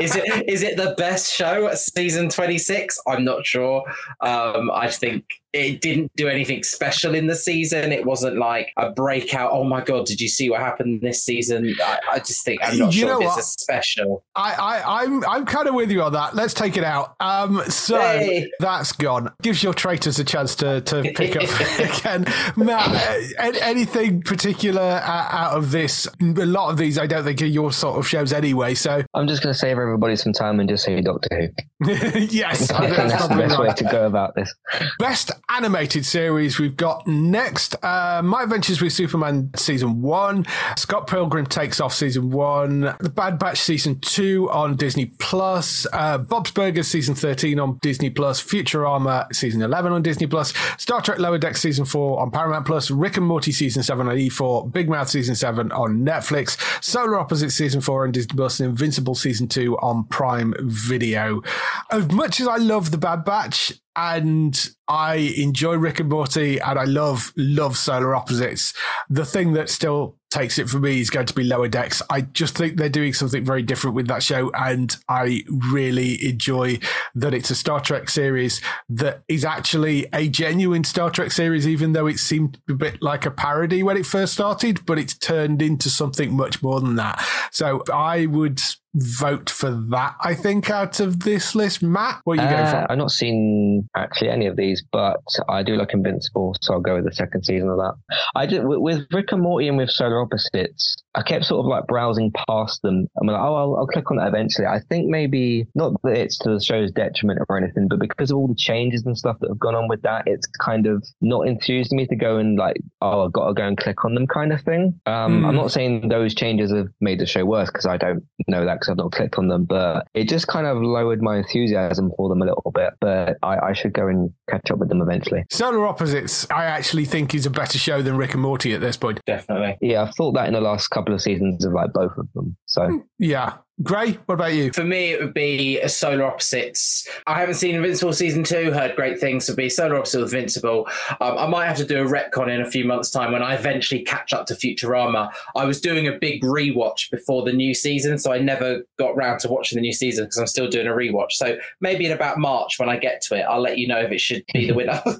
Speaker 4: is it is it the best show at season twenty six? I'm not sure. Um, I think it didn't do anything special in the season. It wasn't like a breakout. Oh my god, did you see what happened this season? I, I just think I'm not you sure if it's a special.
Speaker 1: I, I I'm I'm kind of with you on that. Let's take it out. Um, so hey. that's gone. Gives your traitors a chance to to pick up again. Matt, anything particular out of this? A lot of these, I don't think, are your sort of shows anyway. So
Speaker 2: I'm just going to save everybody some time and just say Doctor Who.
Speaker 1: yes,
Speaker 2: I think
Speaker 1: that's
Speaker 2: that's the
Speaker 1: probably
Speaker 2: best way to go about this.
Speaker 1: Best animated series we've got next uh, My Adventures with Superman season one, Scott Pilgrim takes off season one, The Bad Batch season two on Disney Plus, uh, Bob's Burgers season 13 on Disney Plus, Futurama season 11 on Disney Plus, Star Trek Lower Deck season four on Paramount Plus, Rick and Morty season seven on E4, Big Mouth season seven on Netflix, Solar Opposites season four on Disney Plus, and Invincible season two on Prime Video. As much as I love The Bad Batch, and I enjoy Rick and Morty, and I love love Solar Opposites. The thing that still takes it for me is going to be Lower Decks. I just think they're doing something very different with that show, and I really enjoy that it's a Star Trek series that is actually a genuine Star Trek series, even though it seemed a bit like a parody when it first started, but it's turned into something much more than that. So I would vote for that. I think out of this list, Matt, what are you going
Speaker 2: Uh,
Speaker 1: for?
Speaker 2: I've not seen actually any of these, but I do like Invincible, so I'll go with the second season of that. I did with Rick and Morty and with Solar Opposites. I kept sort of like browsing past them. I'm like, oh, I'll, I'll click on that eventually. I think maybe not that it's to the show's detriment or anything, but because of all the changes and stuff that have gone on with that, it's kind of not enthused me to go and like, oh, I've got to go and click on them kind of thing. Um,
Speaker 1: Hmm.
Speaker 2: I'm not saying those changes have made the show worse because I don't know that because I've not clicked on them, but it just kind of lowered my enthusiasm for them a little bit. But I, I should go and catch up with them eventually.
Speaker 1: Solar Opposites, I actually think is a better show than Rick and Morty at this point.
Speaker 4: Definitely.
Speaker 2: Yeah, I've thought that in the last couple of seasons of like both of them. So hmm.
Speaker 1: Yeah. Gray, what about you?
Speaker 4: For me, it would be a Solar Opposites. I haven't seen Invincible season two. Heard great things. Would be Solar Opposites with Invincible. Um, I might have to do a retcon in a few months' time when I eventually catch up to Futurama. I was doing a big rewatch before the new season, so I never got round to watching the new season because I'm still doing a rewatch. So maybe in about March when I get to it, I'll let you know if it should be the winner.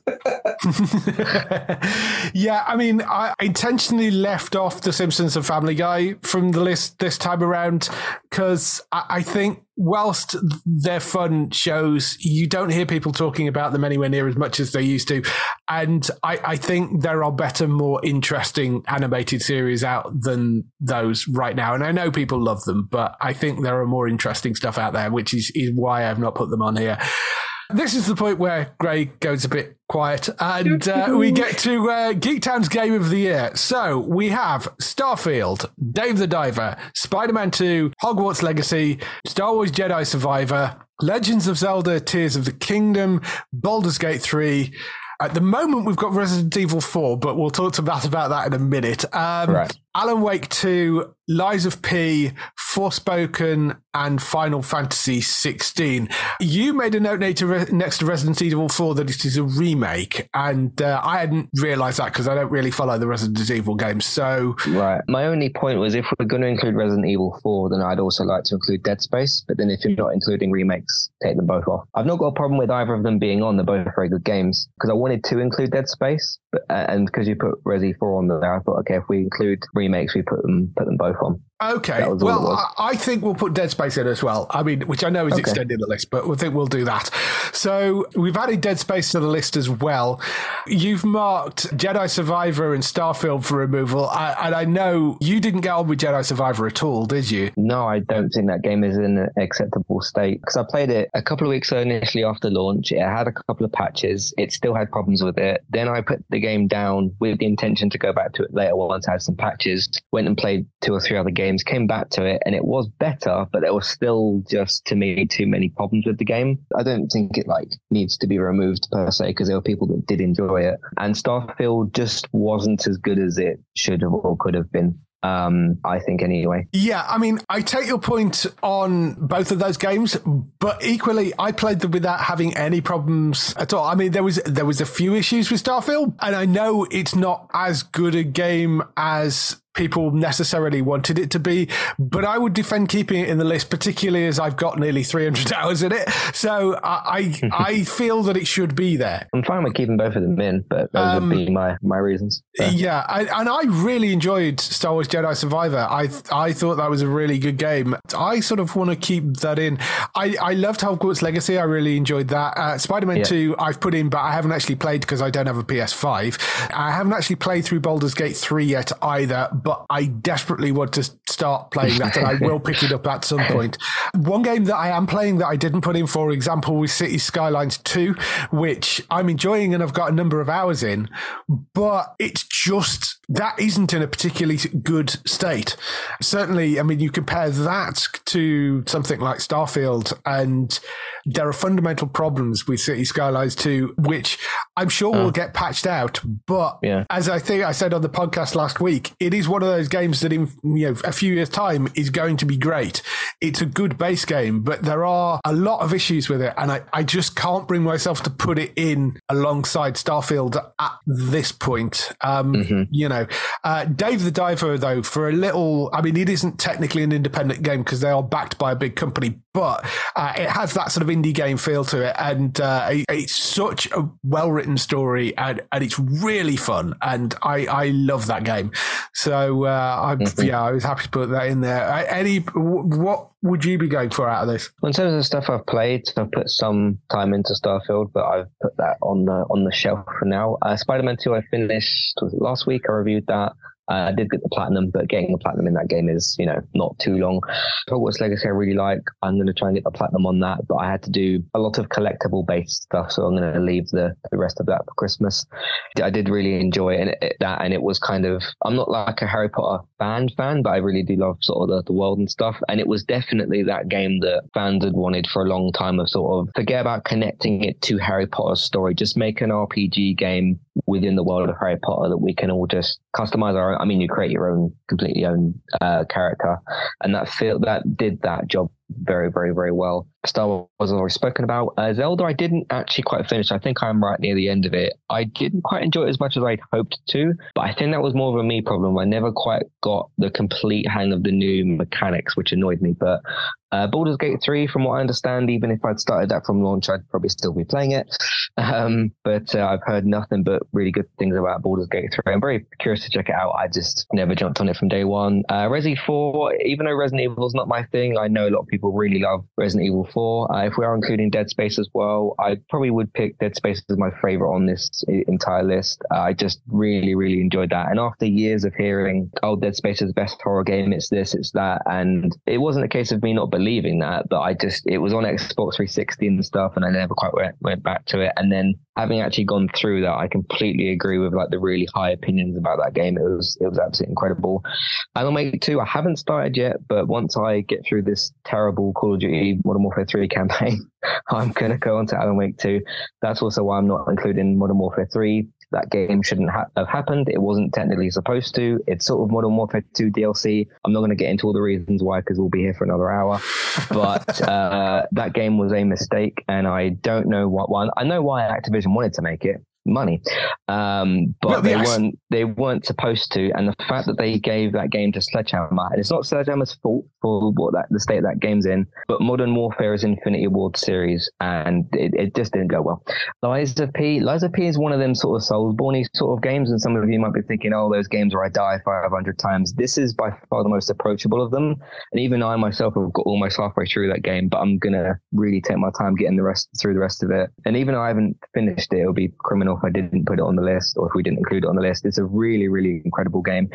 Speaker 1: yeah, I mean, I intentionally left off The Simpsons and Family Guy from the list this time around because I, I think whilst they're fun shows, you don't hear people talking about them anywhere near as much as they used to. And I, I think there are better, more interesting animated series out than those right now. And I know people love them, but I think there are more interesting stuff out there, which is, is why I've not put them on here. This is the point where Gray goes a bit quiet, and uh, we get to uh, Geektown's Game of the Year. So we have Starfield, Dave the Diver, Spider Man 2, Hogwarts Legacy, Star Wars Jedi Survivor, Legends of Zelda Tears of the Kingdom, Baldur's Gate 3. At the moment, we've got Resident Evil 4, but we'll talk to Matt about that in a minute. Um,
Speaker 2: Right.
Speaker 1: Alan Wake 2, Lies of P, Forspoken, and Final Fantasy 16. You made a note next to, Resident Evil 4 that it is a remake, and uh, I hadn't realised that because I don't really follow the Resident Evil games. So,
Speaker 2: Right. My only point was if we're going to include Resident Evil 4, then I'd also like to include Dead Space. But then if you're not including remakes, take them both off. I've not got a problem with either of them being on. They're both very good games because I wanted to include Dead Space, but uh, and because you put Resi 4 on there, I thought, okay, if we include remakes, we put them put them both on.
Speaker 1: Okay.
Speaker 2: That was all it
Speaker 1: Well. I, I think we'll put Dead Space in as well. I mean, which I know is
Speaker 2: Okay.
Speaker 1: extending the list, but we think we'll do that. So, we've added Dead Space to the list as well. You've marked Jedi Survivor and Starfield for removal, I, and I know you didn't get on with Jedi Survivor at all, did you?
Speaker 2: No, I don't think that game is in an acceptable state because I played it a couple of weeks initially after launch. It had a couple of patches. It still had problems with it. Then I put the game down with the intention to go back to it later once I had some patches. Went and played two or three other games, came back to it, and it was better, but there was still just to me too many problems with the game. I don't think it like needs to be removed per se because there were people that did enjoy it, and Starfield just wasn't as good as it should have or could have been. Um, I think anyway.
Speaker 1: Yeah, I mean, I take your point on both of those games, but equally, I played them without having any problems at all. I mean, there was there was a few issues with Starfield, and I know it's not as good a game as people necessarily wanted it to be, but I would defend keeping it in the list, particularly as I've got nearly 300 hours in it. So I I, I feel that it should be there.
Speaker 2: I'm fine with keeping both of them in, but those
Speaker 1: Um,
Speaker 2: would be my, my reasons. So,
Speaker 1: Yeah, I, and I really enjoyed Star Wars Jedi Survivor. I I thought that was a really good game. I sort of want to keep that in. I, I loved Hogwarts Legacy. I really enjoyed that. Uh, Spider Man
Speaker 2: Yeah.
Speaker 1: 2, I've put in, but I haven't actually played because I don't have a PS5. I haven't actually played through Baldur's Gate 3 yet either, but I desperately want to start playing that, and I will pick it up at some point. One game that I am playing that I didn't put in, for example, was City Skylines 2, which I'm enjoying and I've got a number of hours in, but it's just that isn't in a particularly good state. Certainly, I mean, you compare that to something like Starfield, and there are fundamental problems with City Skylines 2, which I'm sure will get patched out. But
Speaker 2: Yeah.
Speaker 1: as I think I said on the podcast last week, it is one of those games that in you know a few years' time is going to be great. It's a good base game, but there are a lot of issues with it, and I, I just can't bring myself to put it in alongside Starfield at this point. Um, You know, uh, Dave the Diver though, for a little, I mean, it isn't technically an independent game because they are backed by a big company, but uh, it has that sort of indie game feel to it, and uh, it- it's such a well written story, and, and it's really fun, and I, I love that game. So uh, I, yeah, I was happy to put that in there. Uh, Any, what would you be going for out of this?
Speaker 2: In terms of stuff I've played, I've put some time into Starfield, but I've put that on the on the shelf for now. Uh, Spider-Man 2, I finished last week. I reviewed that. Uh, I did get the platinum, but getting the platinum in that game is, you know, not too long. Hogwarts Legacy I really like. I'm going to try and get the platinum on that, but I had to do a lot of collectible based stuff, so I'm going to leave the, the rest of that for Christmas. I did really enjoy it, and it, that, and it was kind of. I'm not like a Harry Potter fan fan, but I really do love sort of the, the world and stuff. And it was definitely that game that fans had wanted for a long time of sort of forget about connecting it to Harry Potter's story, just make an RPG game within the world of Harry Potter that we can all just customize our I mean, you create your own completely own uh, character, and that feel that did that job very, very, very well. Star Wars was already spoken about. Uh, Zelda, I didn't actually quite finish. I think I'm right near the end of it. I didn't quite enjoy it as much as I'd hoped to, but I think that was more of a me problem. I never quite got the complete hang of the new mechanics, which annoyed me. But uh, Baldur's Gate 3, from what I understand, even if I'd started that from launch, I'd probably still be playing it. Um, but uh, I've heard nothing but really good things about Baldur's Gate 3. I'm very curious to check it out. I just never jumped on it from day one. Uh, Resi 4, even though Resident Evil's not my thing, I know a lot of people really love Resident Evil 4. Uh, if we are including Dead Space as well, I probably would pick Dead Space as my favorite on this entire list. Uh, I just really, really enjoyed that. And after years of hearing, oh, Dead Space is the best horror game, it's this, it's that, and it wasn't a case of me not believing that, but I just, it was on Xbox 360 and stuff, and I never quite went, went back to it. And then having actually gone through that, I completely agree with like the really high opinions about that game. It was, it was absolutely incredible. Alan Wake 2, I haven't started yet, but once I get through this terrible Call of Duty Modern Warfare 3 campaign, I'm going to go on to Alan Wake 2. That's also why I'm not including Modern Warfare 3. That game shouldn't ha- have happened. It wasn't technically supposed to. It's sort of Modern Warfare 2 DLC. I'm not going to get into all the reasons why because we'll be here for another hour. But uh, that game was a mistake, and I don't know what one. I know why Activision wanted to make it money, um, but they
Speaker 1: yes.
Speaker 2: weren't. They weren't supposed to. And the fact that they gave that game to Sledgehammer, and it's not Sledgehammer's fault for what that the state that game's in, but Modern Warfare is Infinity Ward series, and it, it just didn't go well. Lies of P. Lies of P. is one of them sort of Soulsborne sort of games, and some of you might be thinking, "Oh, those games where I die 500 times." This is by far the most approachable of them, and even I myself have got almost halfway through that game, but I'm gonna really take my time getting the rest through the rest of it. And even though I haven't finished it, it'll be criminal if I didn't put it on the list, or if we didn't include it on the list. It's a really, really incredible game.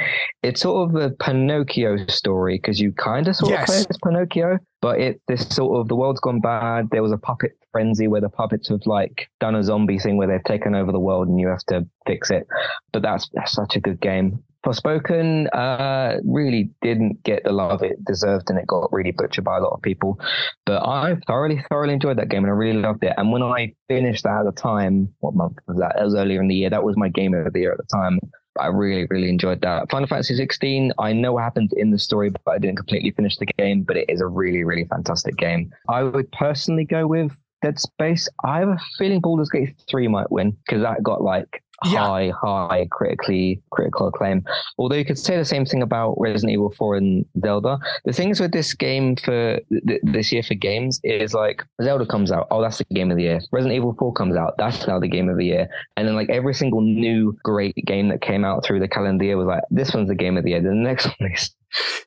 Speaker 2: It's sort of a Pinocchio story because you kind of sort
Speaker 1: Yes.
Speaker 2: of play as Pinocchio, but it's this sort of the world's gone bad. There was a puppet frenzy where the puppets have like done a zombie thing where they've taken over the world and you have to fix it. But that's, that's such a good game. Forspoken uh, really didn't get the love it deserved and it got really butchered by a lot of people. But I thoroughly, thoroughly enjoyed that game and I really loved it. And when I finished that at the time, what month was that? That was earlier in the year. That was my game of the year at the time. I really, really enjoyed that. Final Fantasy 16, I know what happened in the story, but I didn't completely finish the game, but it is a really, really fantastic game. I would personally go with Dead Space. I have a feeling Baldur's Gate 3 might win because that got like
Speaker 1: Yeah.
Speaker 2: high, high critically critical acclaim. Although you could say the same thing about Resident Evil 4 and Zelda. The things with this game for th- this year for games is like Zelda comes out, oh that's the game of the year. Resident Evil 4 comes out, that's now the game of the year. And then like every single new great game that came out through the calendar year was like this one's the game of the year. The next one is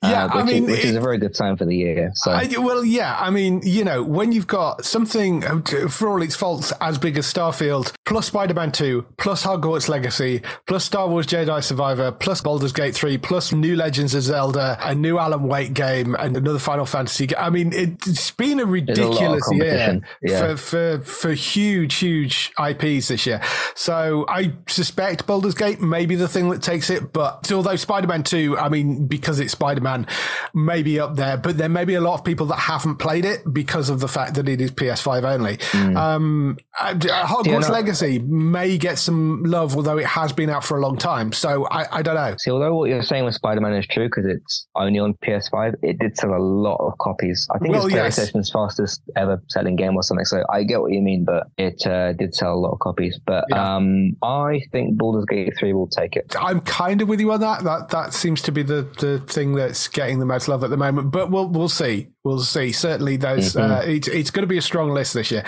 Speaker 1: Yeah,
Speaker 2: uh, which,
Speaker 1: I mean,
Speaker 2: is, which
Speaker 1: it-
Speaker 2: is a very good time for the year. So
Speaker 1: I, well, yeah. I mean, you know, when you've got something, for all its faults, as big as Starfield, plus Spider Man 2, plus Hogwarts Legacy, plus Star Wars Jedi Survivor, plus Baldur's Gate 3, plus New Legends of Zelda, a new Alan Wake game, and another Final Fantasy game. I mean, it's been a
Speaker 2: There's a
Speaker 1: ridiculous year.
Speaker 2: Yeah.
Speaker 1: for, for, for huge, huge IPs this year. So I suspect Baldur's Gate may be the thing that takes it, but although Spider Man 2, I mean, because it's Spider Man, may be up there, but there may be a lot of people that haven't played it because of the fact that it is PS5 only. Um, uh, Hogwarts
Speaker 2: Yeah, no.
Speaker 1: Legacy may get some love, although it has been out for a long time. So I, I don't know.
Speaker 2: See, although what you're saying with Spider-Man is true because it's only on PS5, it did sell a lot of copies. I think
Speaker 1: Well,
Speaker 2: it's
Speaker 1: yes.
Speaker 2: PlayStation's fastest ever selling game or something. So I get what you mean, but it uh, did sell a lot of copies. But
Speaker 1: Yeah.
Speaker 2: um, I think Baldur's Gate 3 will take it.
Speaker 1: I'm kind of with you on that. That that seems to be the, the thing that's getting the most love at the moment. But we'll we'll see. We'll see. Certainly, there's uh, it's it's going to be a strong list this year.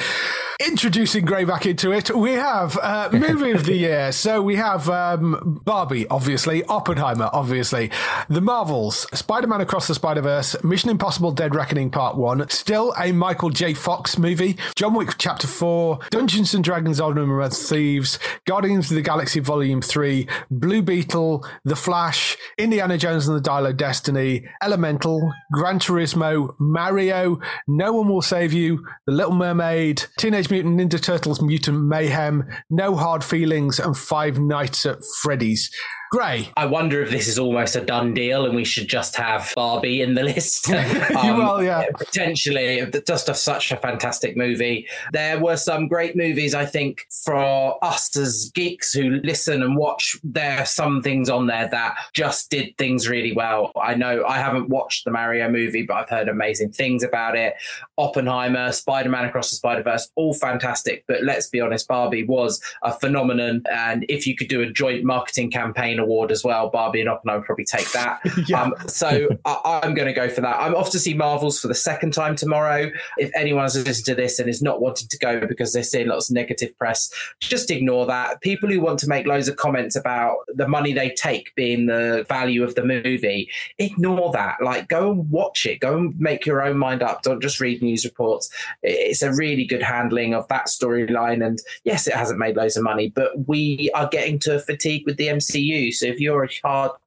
Speaker 1: Introducing Gray back into it, we have uh, movie of the year. So we have um, Barbie, obviously, Oppenheimer, obviously, The Marvels, Spider-Man Across the Spider-Verse, Mission Impossible: Dead Reckoning Part One, still a Michael J. Fox movie, John Wick Chapter Four, Dungeons and Dragons: Honor of Thieves, Guardians of the Galaxy Volume Three, Blue Beetle, The Flash, Indiana Jones and the Dial of Destiny, Elemental, Gran Turismo, Mario, No One Will Save You, The Little Mermaid, Teenage Mutant Ninja Turtles Mutant Mayhem, No Hard Feelings, and Five Nights at Freddy's. Gray.
Speaker 4: I wonder if this is almost a done deal and we should just have Barbie in the list. Um,
Speaker 1: well, yeah.
Speaker 4: Potentially, just a, such a fantastic movie. There were some great movies, I think, for us as geeks who listen and watch. There are some things on there that just did things really well. I know I haven't watched the Mario movie, but I've heard amazing things about it. Oppenheimer, Spider Man Across the Spider Verse, all fantastic. But let's be honest, Barbie was a phenomenon. And if you could do a joint marketing campaign award as well, Barbie and Oppenheimer would probably take that.
Speaker 1: Yeah.
Speaker 4: um, so I, I'm going to go for that. I'm off to see Marvels for the second time tomorrow. If anyone has listened to this and is not wanting to go because they're seeing lots of negative press, just ignore that. People who want to make loads of comments about the money they take being the value of the movie, ignore that. Like, go and watch it. Go and make your own mind up. Don't just read news reports. It's a really good handling of that storyline. And yes, it hasn't made loads of money, but we are getting to a fatigue with the MCU. So if you're a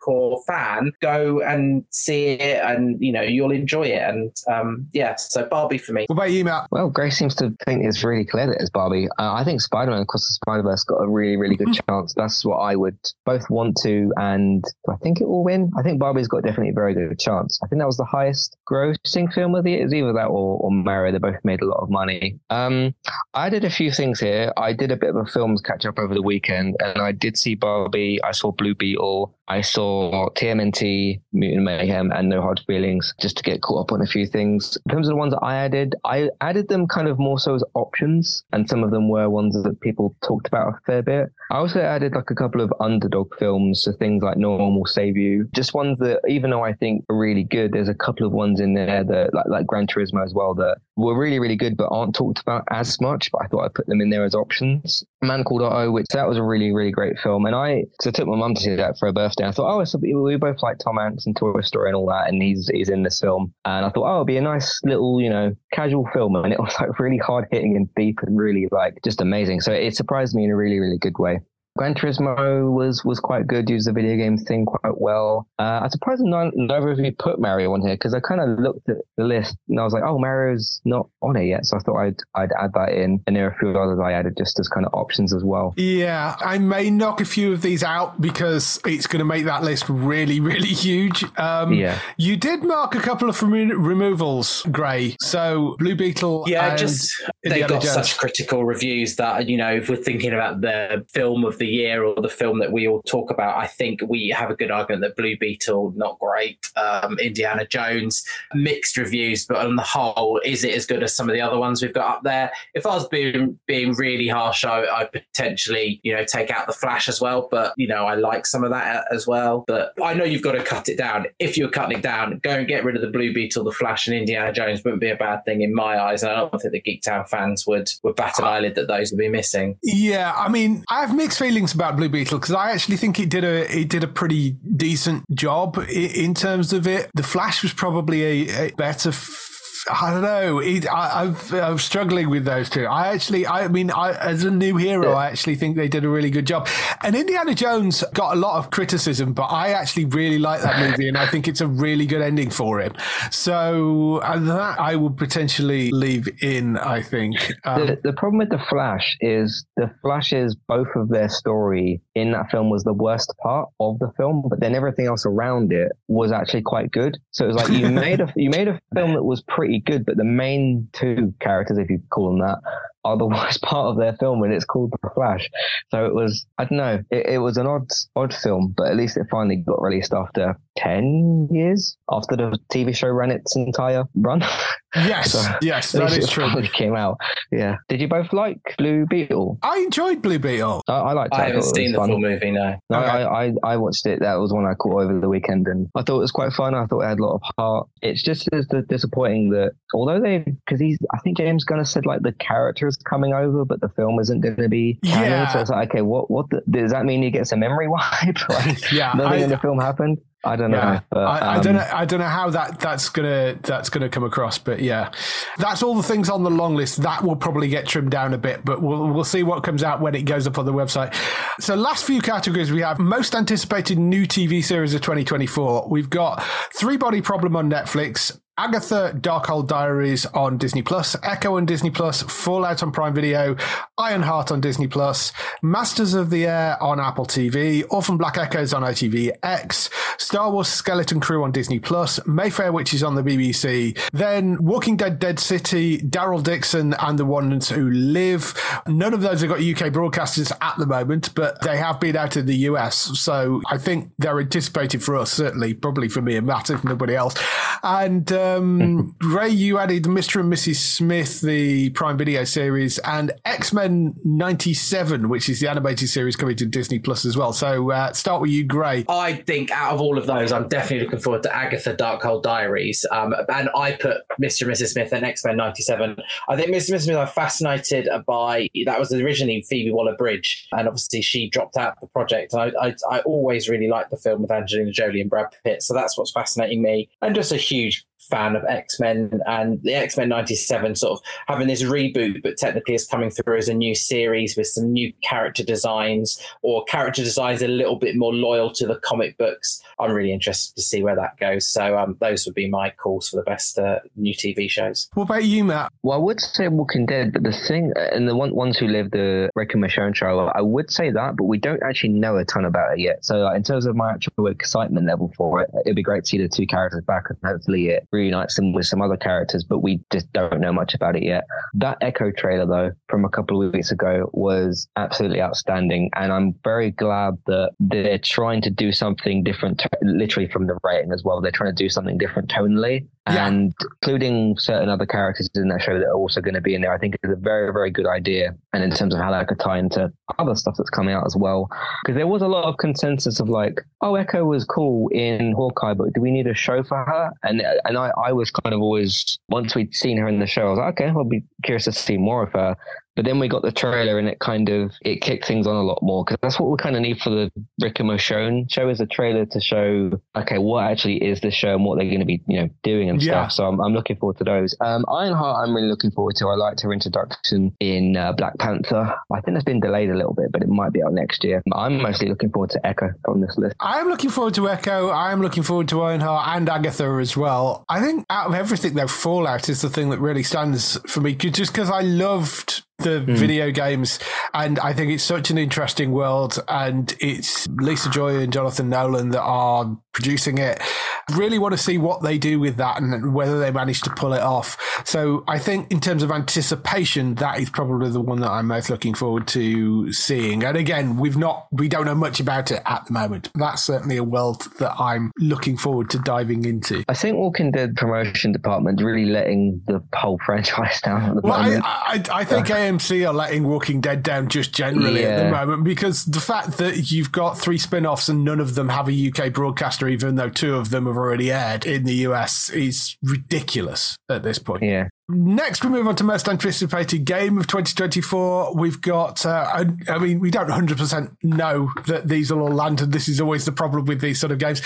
Speaker 4: hardcore fan, go and see it, and you know you'll enjoy it. And um, yeah, so Barbie for me.
Speaker 1: What about you, Matt?
Speaker 2: Well, Gray seems to think it's really clear that it's Barbie. Uh, I think Spider-Man Across the Spider-Verse got a really, really good chance. That's what I would both want to, and I think it will win. I think Barbie's got definitely a very good chance. I think that was the highest grossing film of the year. It was either that or, or Mario. They both made a lot of money. Um, I did a few things here. I did a bit of a films catch up over the weekend, and I did see Barbie. I saw Blue Beetle. I saw TMNT, Mutant Mayhem, and No Hard Feelings, just to get caught up on a few things. In terms of the ones that I added, I added them kind of more so as options, and some of them were ones that people talked about a fair bit. I also added like a couple of underdog films, so things like Normal Save You, just ones that, even though I think are really good, there's a couple of ones in there that, like, like Gran Turismo as well, that were really, really good, but aren't talked about as much. But I thought I'd put them in there as options. Man Called Otto, which that was a really, really great film. And I, so I took my mum to see that for her birthday. I thought, oh, it's a, we both like Tom Hanks and Toy Story and all that, and he's he's in this film. And I thought, oh, it'll be a nice little, you know, casual film. And it was like really hard hitting and deep and really like just amazing. So it surprised me in a really, really good way. Gran Turismo was was quite good. Used the video game thing quite well. Uh, I'm surprised none, neither of you put Mario on here because I kind of looked at the list and I was like, oh, Mario's not on it yet. So I thought I'd I'd add that in. And there are a few others I added just as kind of options as well.
Speaker 1: Yeah, I may knock a few of these out because it's going to make that list really, really huge. Um,
Speaker 2: Yeah.
Speaker 1: You did mark a couple of remo- removals, Gray. So Blue Beetle.
Speaker 4: Yeah,
Speaker 1: and
Speaker 4: just they've got
Speaker 1: Jones.
Speaker 4: such critical reviews that you know if we're thinking about the film of the year or the film that we all talk about, I think we have a good argument that Blue Beetle not great, um, Indiana Jones mixed reviews, but on the whole, is it as good as some of the other ones we've got up there? If I was being being really harsh, I, I'd potentially you know take out the Flash as well, but you know I like some of that as well. But I know you've got to cut it down. If you're cutting it down, go and get rid of the Blue Beetle, the Flash, and Indiana Jones wouldn't be a bad thing in my eyes. And I don't think the Geektown fans would would bat an eyelid that those would be missing.
Speaker 1: Yeah, I mean, I have mixed feelings feelings about Blue Beetle because I actually think it did a it did a pretty decent job in, in terms of it. The Flash was probably a, a better. F- I don't know. It, I, I've, I'm struggling with those two. I actually, I mean, I, as a new hero, I actually think they did a really good job. And Indiana Jones got a lot of criticism, but I actually really like that movie, and I think it's a really good ending for him. So uh, that I would potentially leave in. I think. Um,
Speaker 2: the, the problem with the Flash is the Flash's both of their story in that film was the worst part of the film, but then everything else around it was actually quite good. So it was like you made a you made a film that was pretty good, but the main two characters, if you call them that, are the worst part of their film, and it's called The Flash. So it was I don't know, it, it was an odd odd film, but at least it finally got released after ten years after the TV show ran its entire run.
Speaker 1: yes,
Speaker 2: So,
Speaker 1: yes,
Speaker 2: at
Speaker 1: that
Speaker 2: least
Speaker 1: is
Speaker 2: it
Speaker 1: true.
Speaker 2: Came out, yeah. Did you both like Blue Beetle?
Speaker 1: I enjoyed Blue Beetle.
Speaker 2: I, I liked it.
Speaker 4: I haven't
Speaker 2: it was
Speaker 4: seen the
Speaker 2: fun.
Speaker 4: full movie, no.
Speaker 2: No,
Speaker 1: Okay.
Speaker 2: I, I, I watched it. That was one I caught over the weekend, and I thought it was quite fun. I thought it had a lot of heart. It's just as the disappointing that although they, because he's, I think James Gunn has said like the character is coming over, but the film isn't going to be canon.
Speaker 1: Yeah.
Speaker 2: So it's like, okay, what, what the, does that mean? He gets a memory wipe? like
Speaker 1: Yeah,
Speaker 2: nothing
Speaker 1: I-
Speaker 2: in the film happened. I don't know.
Speaker 1: Yeah,
Speaker 2: but,
Speaker 1: I, I
Speaker 2: um,
Speaker 1: don't know. I don't know how that that's gonna that's gonna come across, but yeah, that's all the things on the long list. That will probably get trimmed down a bit, but we'll we'll see what comes out when it goes up on the website. So, last few categories we have most anticipated new TV series of 2024. We've got Three Body Problem on Netflix. Agatha Darkhold Diaries on Disney Plus, Echo on Disney Plus, Fallout on Prime Video, Ironheart on Disney Plus, Masters of the Air on Apple TV, Orphan Black Echoes on ITV X, Star Wars Skeleton Crew on Disney Plus, Mayfair Witches on the BBC, then Walking Dead Dead City, Daryl Dixon and the Ones Who Live. None of those have got UK broadcasters at the moment, but they have been out in the US. So I think they're anticipated for us, certainly, probably for me and Matt, if nobody else. And uh, um, Gray, you added Mr. and Mrs. Smith, the Prime Video series, and X Men 97, which is the animated series coming to Disney Plus as well. So uh, start with you, Gray.
Speaker 4: I think out of all of those, I'm definitely looking forward to Agatha Darkhold Diaries. Um, and I put Mr. and Mrs. Smith and X Men 97. I think Mr. and Mrs. Smith, I'm fascinated by that was originally Phoebe Waller Bridge. And obviously, she dropped out the project. And I, I, I always really liked the film with Angelina Jolie and Brad Pitt. So that's what's fascinating me. I'm just a huge fan of X Men and the X Men 97 sort of having this reboot, but technically is coming through as a new series with some new character designs or character designs a little bit more loyal to the comic books. I'm really interested to see where that goes. So um, those would be my calls for the best uh, new TV shows.
Speaker 1: What about you, Matt?
Speaker 2: Well, I would say Walking Dead, but the thing, and the one, ones who live the Rick and Michonne show, I would say that, but we don't actually know a ton about it yet. So, like, in terms of my actual excitement level for it, it'd be great to see the two characters back, and hopefully it reunites them with some other characters, but we just don't know much about it yet. That Echo trailer, though, from a couple of weeks ago, was absolutely outstanding, and I'm very glad that they're trying to do something different, literally from the rating as well. They're trying to do something different tonally
Speaker 1: Yeah.
Speaker 2: and including certain other characters in that show that are also going to be in there, I think is a very, very good idea. And in terms of how that could tie into other stuff that's coming out as well, because there was a lot of consensus of like, oh, Echo was cool in Hawkeye, but do we need a show for her? And and I, I was kind of always once we'd seen her in the show, I was like, okay, I'll be curious to see more of her. But then we got the trailer and it kind of it kicked things on a lot more because that's what we kind of need for the Rick and Michonne show is a trailer to show okay what actually is the show and what they're going to be you know doing and
Speaker 1: Yeah.
Speaker 2: stuff. So I'm, I'm looking forward to those. Um, Ironheart I'm really looking forward to. I liked her introduction in uh, Black Panther. I think it's been delayed a little bit, but it might be out next year. I'm mostly looking forward to Echo on this list.
Speaker 1: I am looking forward to Echo. I am looking forward to Ironheart and Agatha as well. I think out of everything, though, Fallout is the thing that really stands for me just because I loved the hmm. video games, and I think it's such an interesting world, and it's Lisa Joy and Jonathan Nolan that are producing it. Really want to see what they do with that and whether they manage to pull it off. So I think in terms of anticipation, that is probably the one that I'm most looking forward to seeing. And again, we've not, we don't know much about it at the moment. That's certainly a world that I'm looking forward to diving into.
Speaker 2: I think Walking Dead promotion department really letting the whole franchise down at the
Speaker 1: Well,
Speaker 2: moment.
Speaker 1: I, I think AMC are letting Walking Dead down just generally at the moment because the fact that you've got three spin offs and none of them have a UK broadcaster, even though two of them have already aired in the US, is ridiculous at this point.
Speaker 2: Yeah.
Speaker 1: Next, we move on to most anticipated game of 2024. We've got, uh, I, I mean, we don't 100% know that these will all land, and this is always the problem with these sort of games.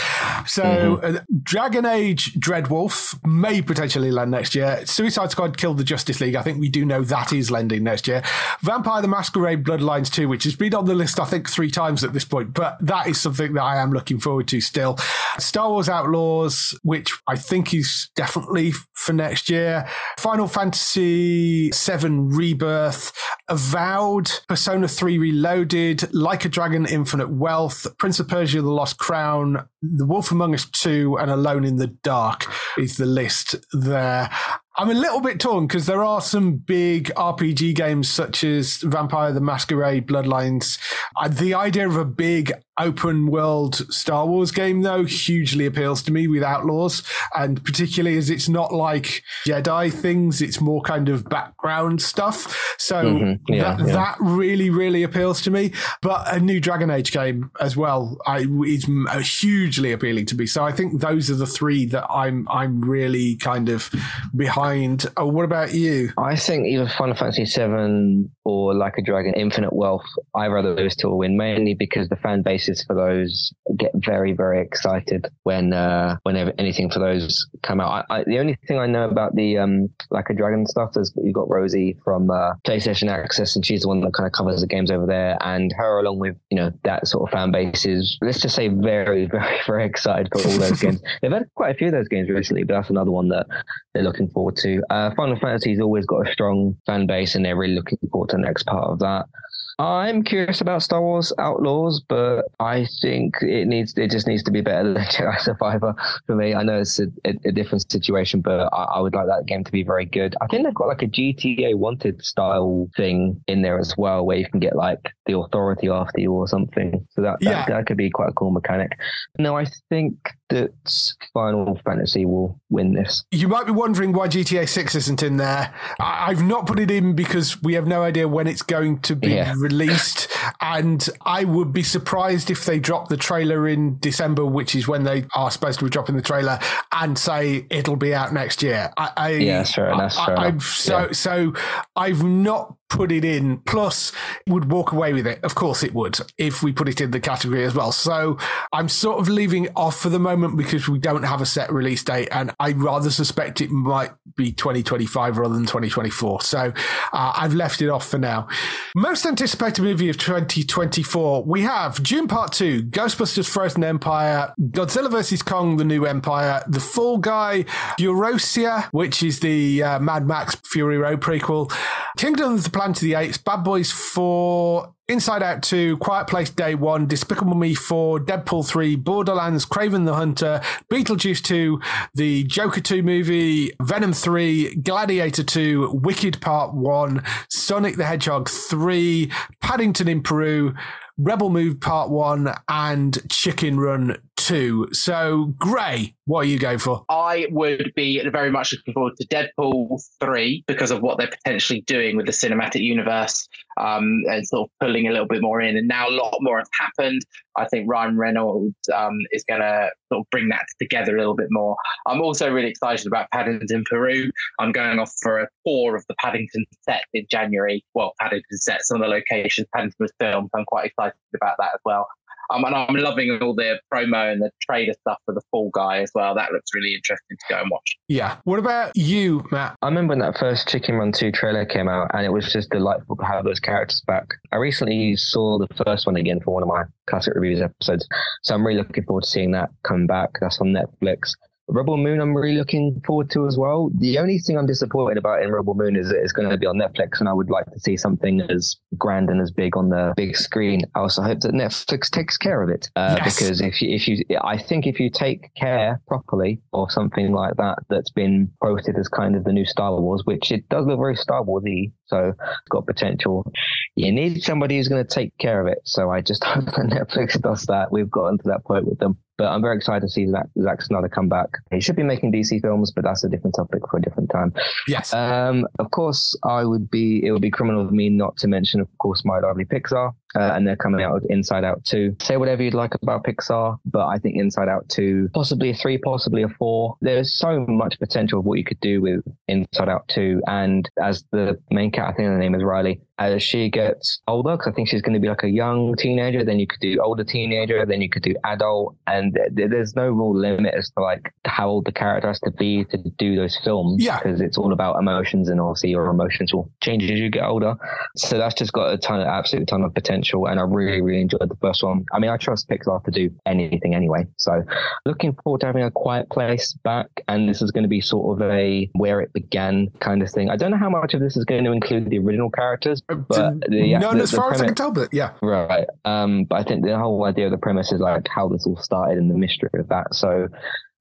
Speaker 1: So, mm-hmm. uh, Dragon Age Dreadwolf may potentially land next year. Suicide Squad killed the Justice League. I think we do know that is landing next year. Vampire the Masquerade Bloodlines 2, which has been on the list, I think, three times at this point, but that is something that I am looking forward to still. Star Wars Outlaws, which I think is definitely for next year. Final Fantasy VII Rebirth, Avowed, Persona 3 Reloaded, Like a Dragon Infinite Wealth, Prince of Persia The Lost Crown, The Wolf Among Us 2, and Alone in the Dark is the list there. I'm a little bit torn because there are some big RPG games such as Vampire the Masquerade Bloodlines. Uh, the idea of a big open world Star Wars game, though, hugely appeals to me with Outlaws. And particularly as it's not like Jedi things, it's more kind of background stuff. So mm-hmm. yeah, that, yeah. that really, really appeals to me. But a new Dragon Age game as well I, is hugely appealing to me. So I think those are the three that I'm, I'm really kind of behind behind. Oh, what about you?
Speaker 2: I think either Final Fantasy VII or Like a Dragon Infinite Wealth, I'd rather those two win, mainly because the fan bases for those get very, very excited when uh, whenever anything for those come out. I, I, the only thing I know about the um, Like a Dragon stuff is you've got Rosie from uh, PlayStation Access, and she's the one that kind of covers the games over there, and her along with you know that sort of fan base is let's just say very, very, very excited for all those games. They've had quite a few of those games recently, but that's another one that they're looking forward to. Uh, Final Fantasy's always got a strong fan base, and they're really looking forward the next part of that. I'm curious about Star Wars Outlaws, but I think it needs it just needs to be better than Jedi Survivor for me. I know it's a, a, a different situation, but I, I, would like that game to be very good. I think they've got like a GTA Wanted style thing in there as well, where you can get like the authority after you or something. So that yeah. that, that could be quite a cool mechanic. No, I think that Final Fantasy will win this.
Speaker 1: You might be wondering why GTA Six isn't in there. I, have not put it in because we have no idea when it's going to be. Yeah released. and I would be surprised if they drop the trailer in December, which is when they are supposed to be dropping the trailer, and say it'll be out next year. I, I
Speaker 2: yeah, enough. Fair I, enough.
Speaker 1: So, yeah. so I've not put it in, plus would walk away with it. Of course it would if we put it in the category as well. So I'm sort of leaving off for the moment because we don't have a set release date and I rather suspect it might be 2025 rather than 2024. So uh, I've left it off for now. Most anticipated movie of 2024, we have Dune Part 2, Ghostbusters Frozen Empire, Godzilla vs. Kong, The New Empire, The Fall Guy, Furiosa, which is the uh, Mad Max Fury Road prequel, Kingdom of the Planet of the Apes, Bad Boys 4, Inside Out 2, Quiet Place Day 1, Despicable Me 4, Deadpool 3, Borderlands, Kraven the Hunter, Beetlejuice 2, the Joker 2 movie, Venom 3, Gladiator 2, Wicked Part 1, Sonic the Hedgehog 3, Paddington in Peru, Rebel Moon Part 1, and Chicken Run 2. So, Gray, what are you going for?
Speaker 4: I would be very much looking forward to Deadpool 3 because of what they're potentially doing with the cinematic universe um, and sort of pulling a little bit more in. And now a lot more has happened. I think Ryan Reynolds um, is going to sort of bring that together a little bit more. I'm also really excited about Paddington Peru. I'm going off for a tour of the Paddington set in January. Well, Paddington set, some of the locations Paddington was filmed. So I'm quite excited about that as well. Um, and I'm loving all the promo and the trailer stuff for the Fall Guy as well. That looks really interesting to go and watch.
Speaker 1: Yeah. What about you, Matt?
Speaker 2: I remember when that first Chicken Run 2 trailer came out, and it was just delightful to have those characters back. I recently saw the first one again for one of my classic reviews episodes, so I'm really looking forward to seeing that come back. That's on Netflix. Rebel Moon, I'm really looking forward to as well. The only thing I'm disappointed about in Rebel Moon is that it's going to be on Netflix, and I would like to see something as grand and as big on the big screen. I also hope that Netflix takes care of it, uh, yes. because if you, if you, I think if you take care properly or something like that that's been quoted as kind of the new Star Wars, which it does look very Star Warsy, so it's got potential. You need somebody who's going to take care of it. So I just hope that Netflix does that. We've gotten to that point with them. But I'm very excited to see Zack, Zack Snyder come back. He should be making DC films, but that's a different topic for a different time.
Speaker 1: Yes.
Speaker 2: Um, of course, I would be. It would be criminal of me not to mention, of course, my lovely Pixar, uh, and they're coming out with Inside Out two. Say whatever you'd like about Pixar, but I think Inside Out two, possibly a three, possibly a four. There's so much potential of what you could do with Inside Out two, and as the main cat, I think her name is Riley. As she gets older, because I think she's going to be like a young teenager, then you could do older teenager, then you could do adult, and th- there's no real limit as to like how old the character has to be to do those films.
Speaker 1: Yeah.
Speaker 2: because it's all about emotions, and obviously your emotions will change as you get older. So that's just got a ton of absolute ton of potential, and I really really enjoyed the first one. I mean, I trust Pixar to do anything anyway, so looking forward to having a Quiet Place back, and this is going to be sort of a where it began kind of thing. I don't know how much of this is going to include the original characters, but the,
Speaker 1: None
Speaker 2: the-
Speaker 1: as
Speaker 2: the
Speaker 1: far as I can tell, but yeah.
Speaker 2: Right. Um, but I think the whole idea of the premise is like how this all started and the mystery of that. So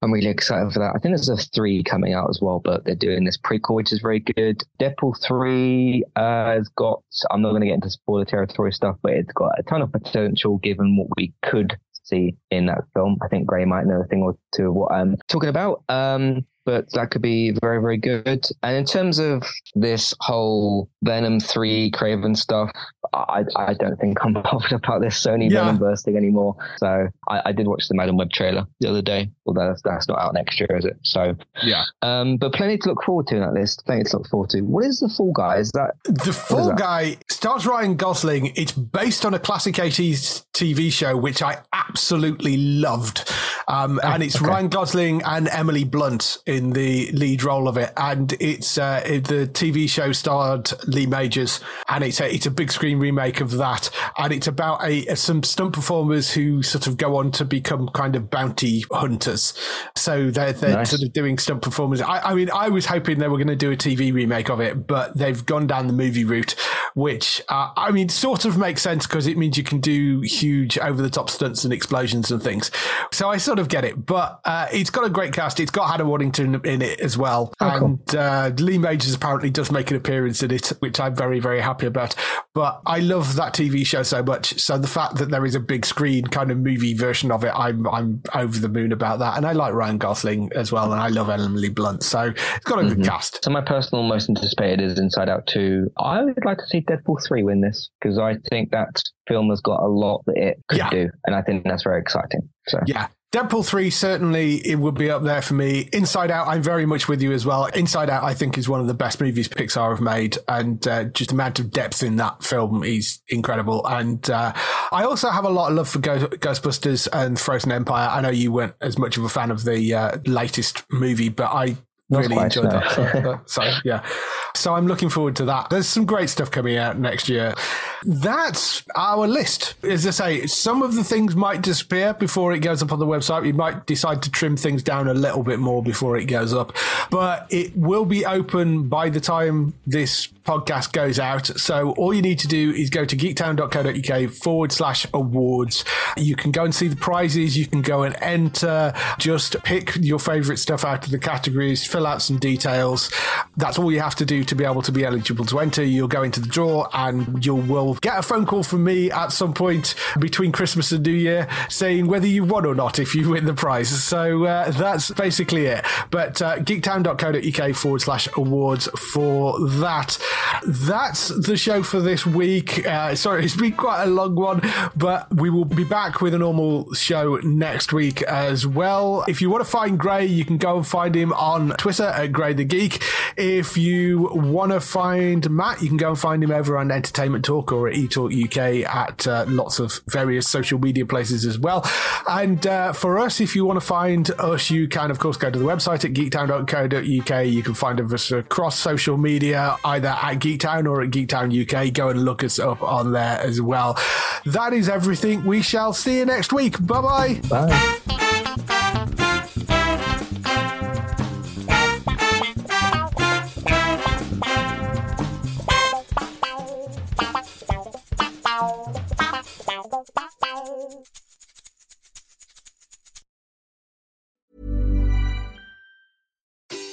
Speaker 2: I'm really excited for that. I think there's a three coming out as well, but they're doing this prequel, which is very good. Deadpool 3 uh, has got, I'm not going to get into spoiler territory stuff, but it's got a ton of potential given what we could see in that film. I think Gray might know a thing or two of what I'm talking about. Um, but that could be very, very good. And in terms of this whole Venom 3 Kraven stuff, I, I don't think I'm bothered about this Sony
Speaker 1: Yeah.
Speaker 2: Venom bursting anymore. So I, I did watch the Madame Web trailer the other day, although that's, that's not out next year, is it? So,
Speaker 1: Yeah.
Speaker 2: um, but plenty to look forward to in that list. Plenty to look forward to. What is the Fall Guy? Is that
Speaker 1: The Fall
Speaker 2: that?
Speaker 1: Guy stars Ryan Gosling. It's based on a classic 80s TV show, which I absolutely loved. Um, and it's Ryan Gosling and Emily Blunt in the lead role of it. And it's uh, the TV show starred Lee Majors, and it's a, it's a big screen remake of that. And it's about a, some stunt performers who sort of go on to become kind of bounty hunters. So they're, they're
Speaker 2: Nice.
Speaker 1: sort of doing stunt performers. I, I mean, I was hoping they were going to do a TV remake of it, but they've gone down the movie route, which uh, I mean, sort of makes sense because it means you can do huge over the top stunts and explosions and things. So I sort of get it, but uh, it's got a great cast. It's got Hannah Waddingham in it as well,
Speaker 2: Oh, cool.
Speaker 1: and uh, Lee Majors apparently does make an appearance in it, which I'm very very happy about. But I love that TV show so much. So the fact that there is a big screen kind of movie version of it, I'm I'm over the moon about that. And I like Ryan Gosling as well, and I love Emily Blunt. So it's got a
Speaker 2: Mm-hmm.
Speaker 1: good cast.
Speaker 2: So my personal most anticipated is Inside Out 2. I would like to see Deadpool 3 win this because I think that film has got a lot that it could
Speaker 1: Yeah.
Speaker 2: do. And I think that's very exciting. So
Speaker 1: Yeah. Deadpool 3 certainly it would be up there for me. Inside Out, I'm very much with you as well. Inside Out, I think, is one of the best movies Pixar have made, and uh, just the amount of depth in that film is incredible. And uh, I also have a lot of love for Ghost- Ghostbusters and Frozen Empire. I know you weren't as much of a fan of the uh, latest movie, but I
Speaker 2: Not
Speaker 1: really enjoyed
Speaker 2: no.
Speaker 1: that. So, so yeah, so I'm looking forward to that. There's some great stuff coming out next year. That's our list. As I say, some of the things might disappear before it goes up on the website. We might decide to trim things down a little bit more before it goes up, but it will be open by the time this podcast goes out. So all you need to do is go to geektown.co.uk forward slash awards. You can go and see the prizes. You can go and enter. Just pick your favorite stuff out of the categories, fill out some details. That's all you have to do to be able to be eligible to enter. You'll go into the draw and you will get a phone call from me at some point between Christmas and New Year saying whether you won or not if you win the prize. So uh, that's basically it. But uh, geektown.co.uk forward slash awards for that. That's the show for this week. Uh, sorry, it's been quite a long one, but we will be back with a normal show next week as well. If you want to find Gray, you can go and find him on Twitter at Gray the Geek. If you want to find Matt, you can go and find him over on Entertainment Talk or at eTalk UK at uh, lots of various social media places as well. And uh, for us, if you want to find us, you can, of course, go to the website at geektown.co.uk. You can find us across social media, either at Geektown or at Geektown UK. Go and look us up on there as well. That is everything. We shall see you next week. Bye bye.
Speaker 2: bye.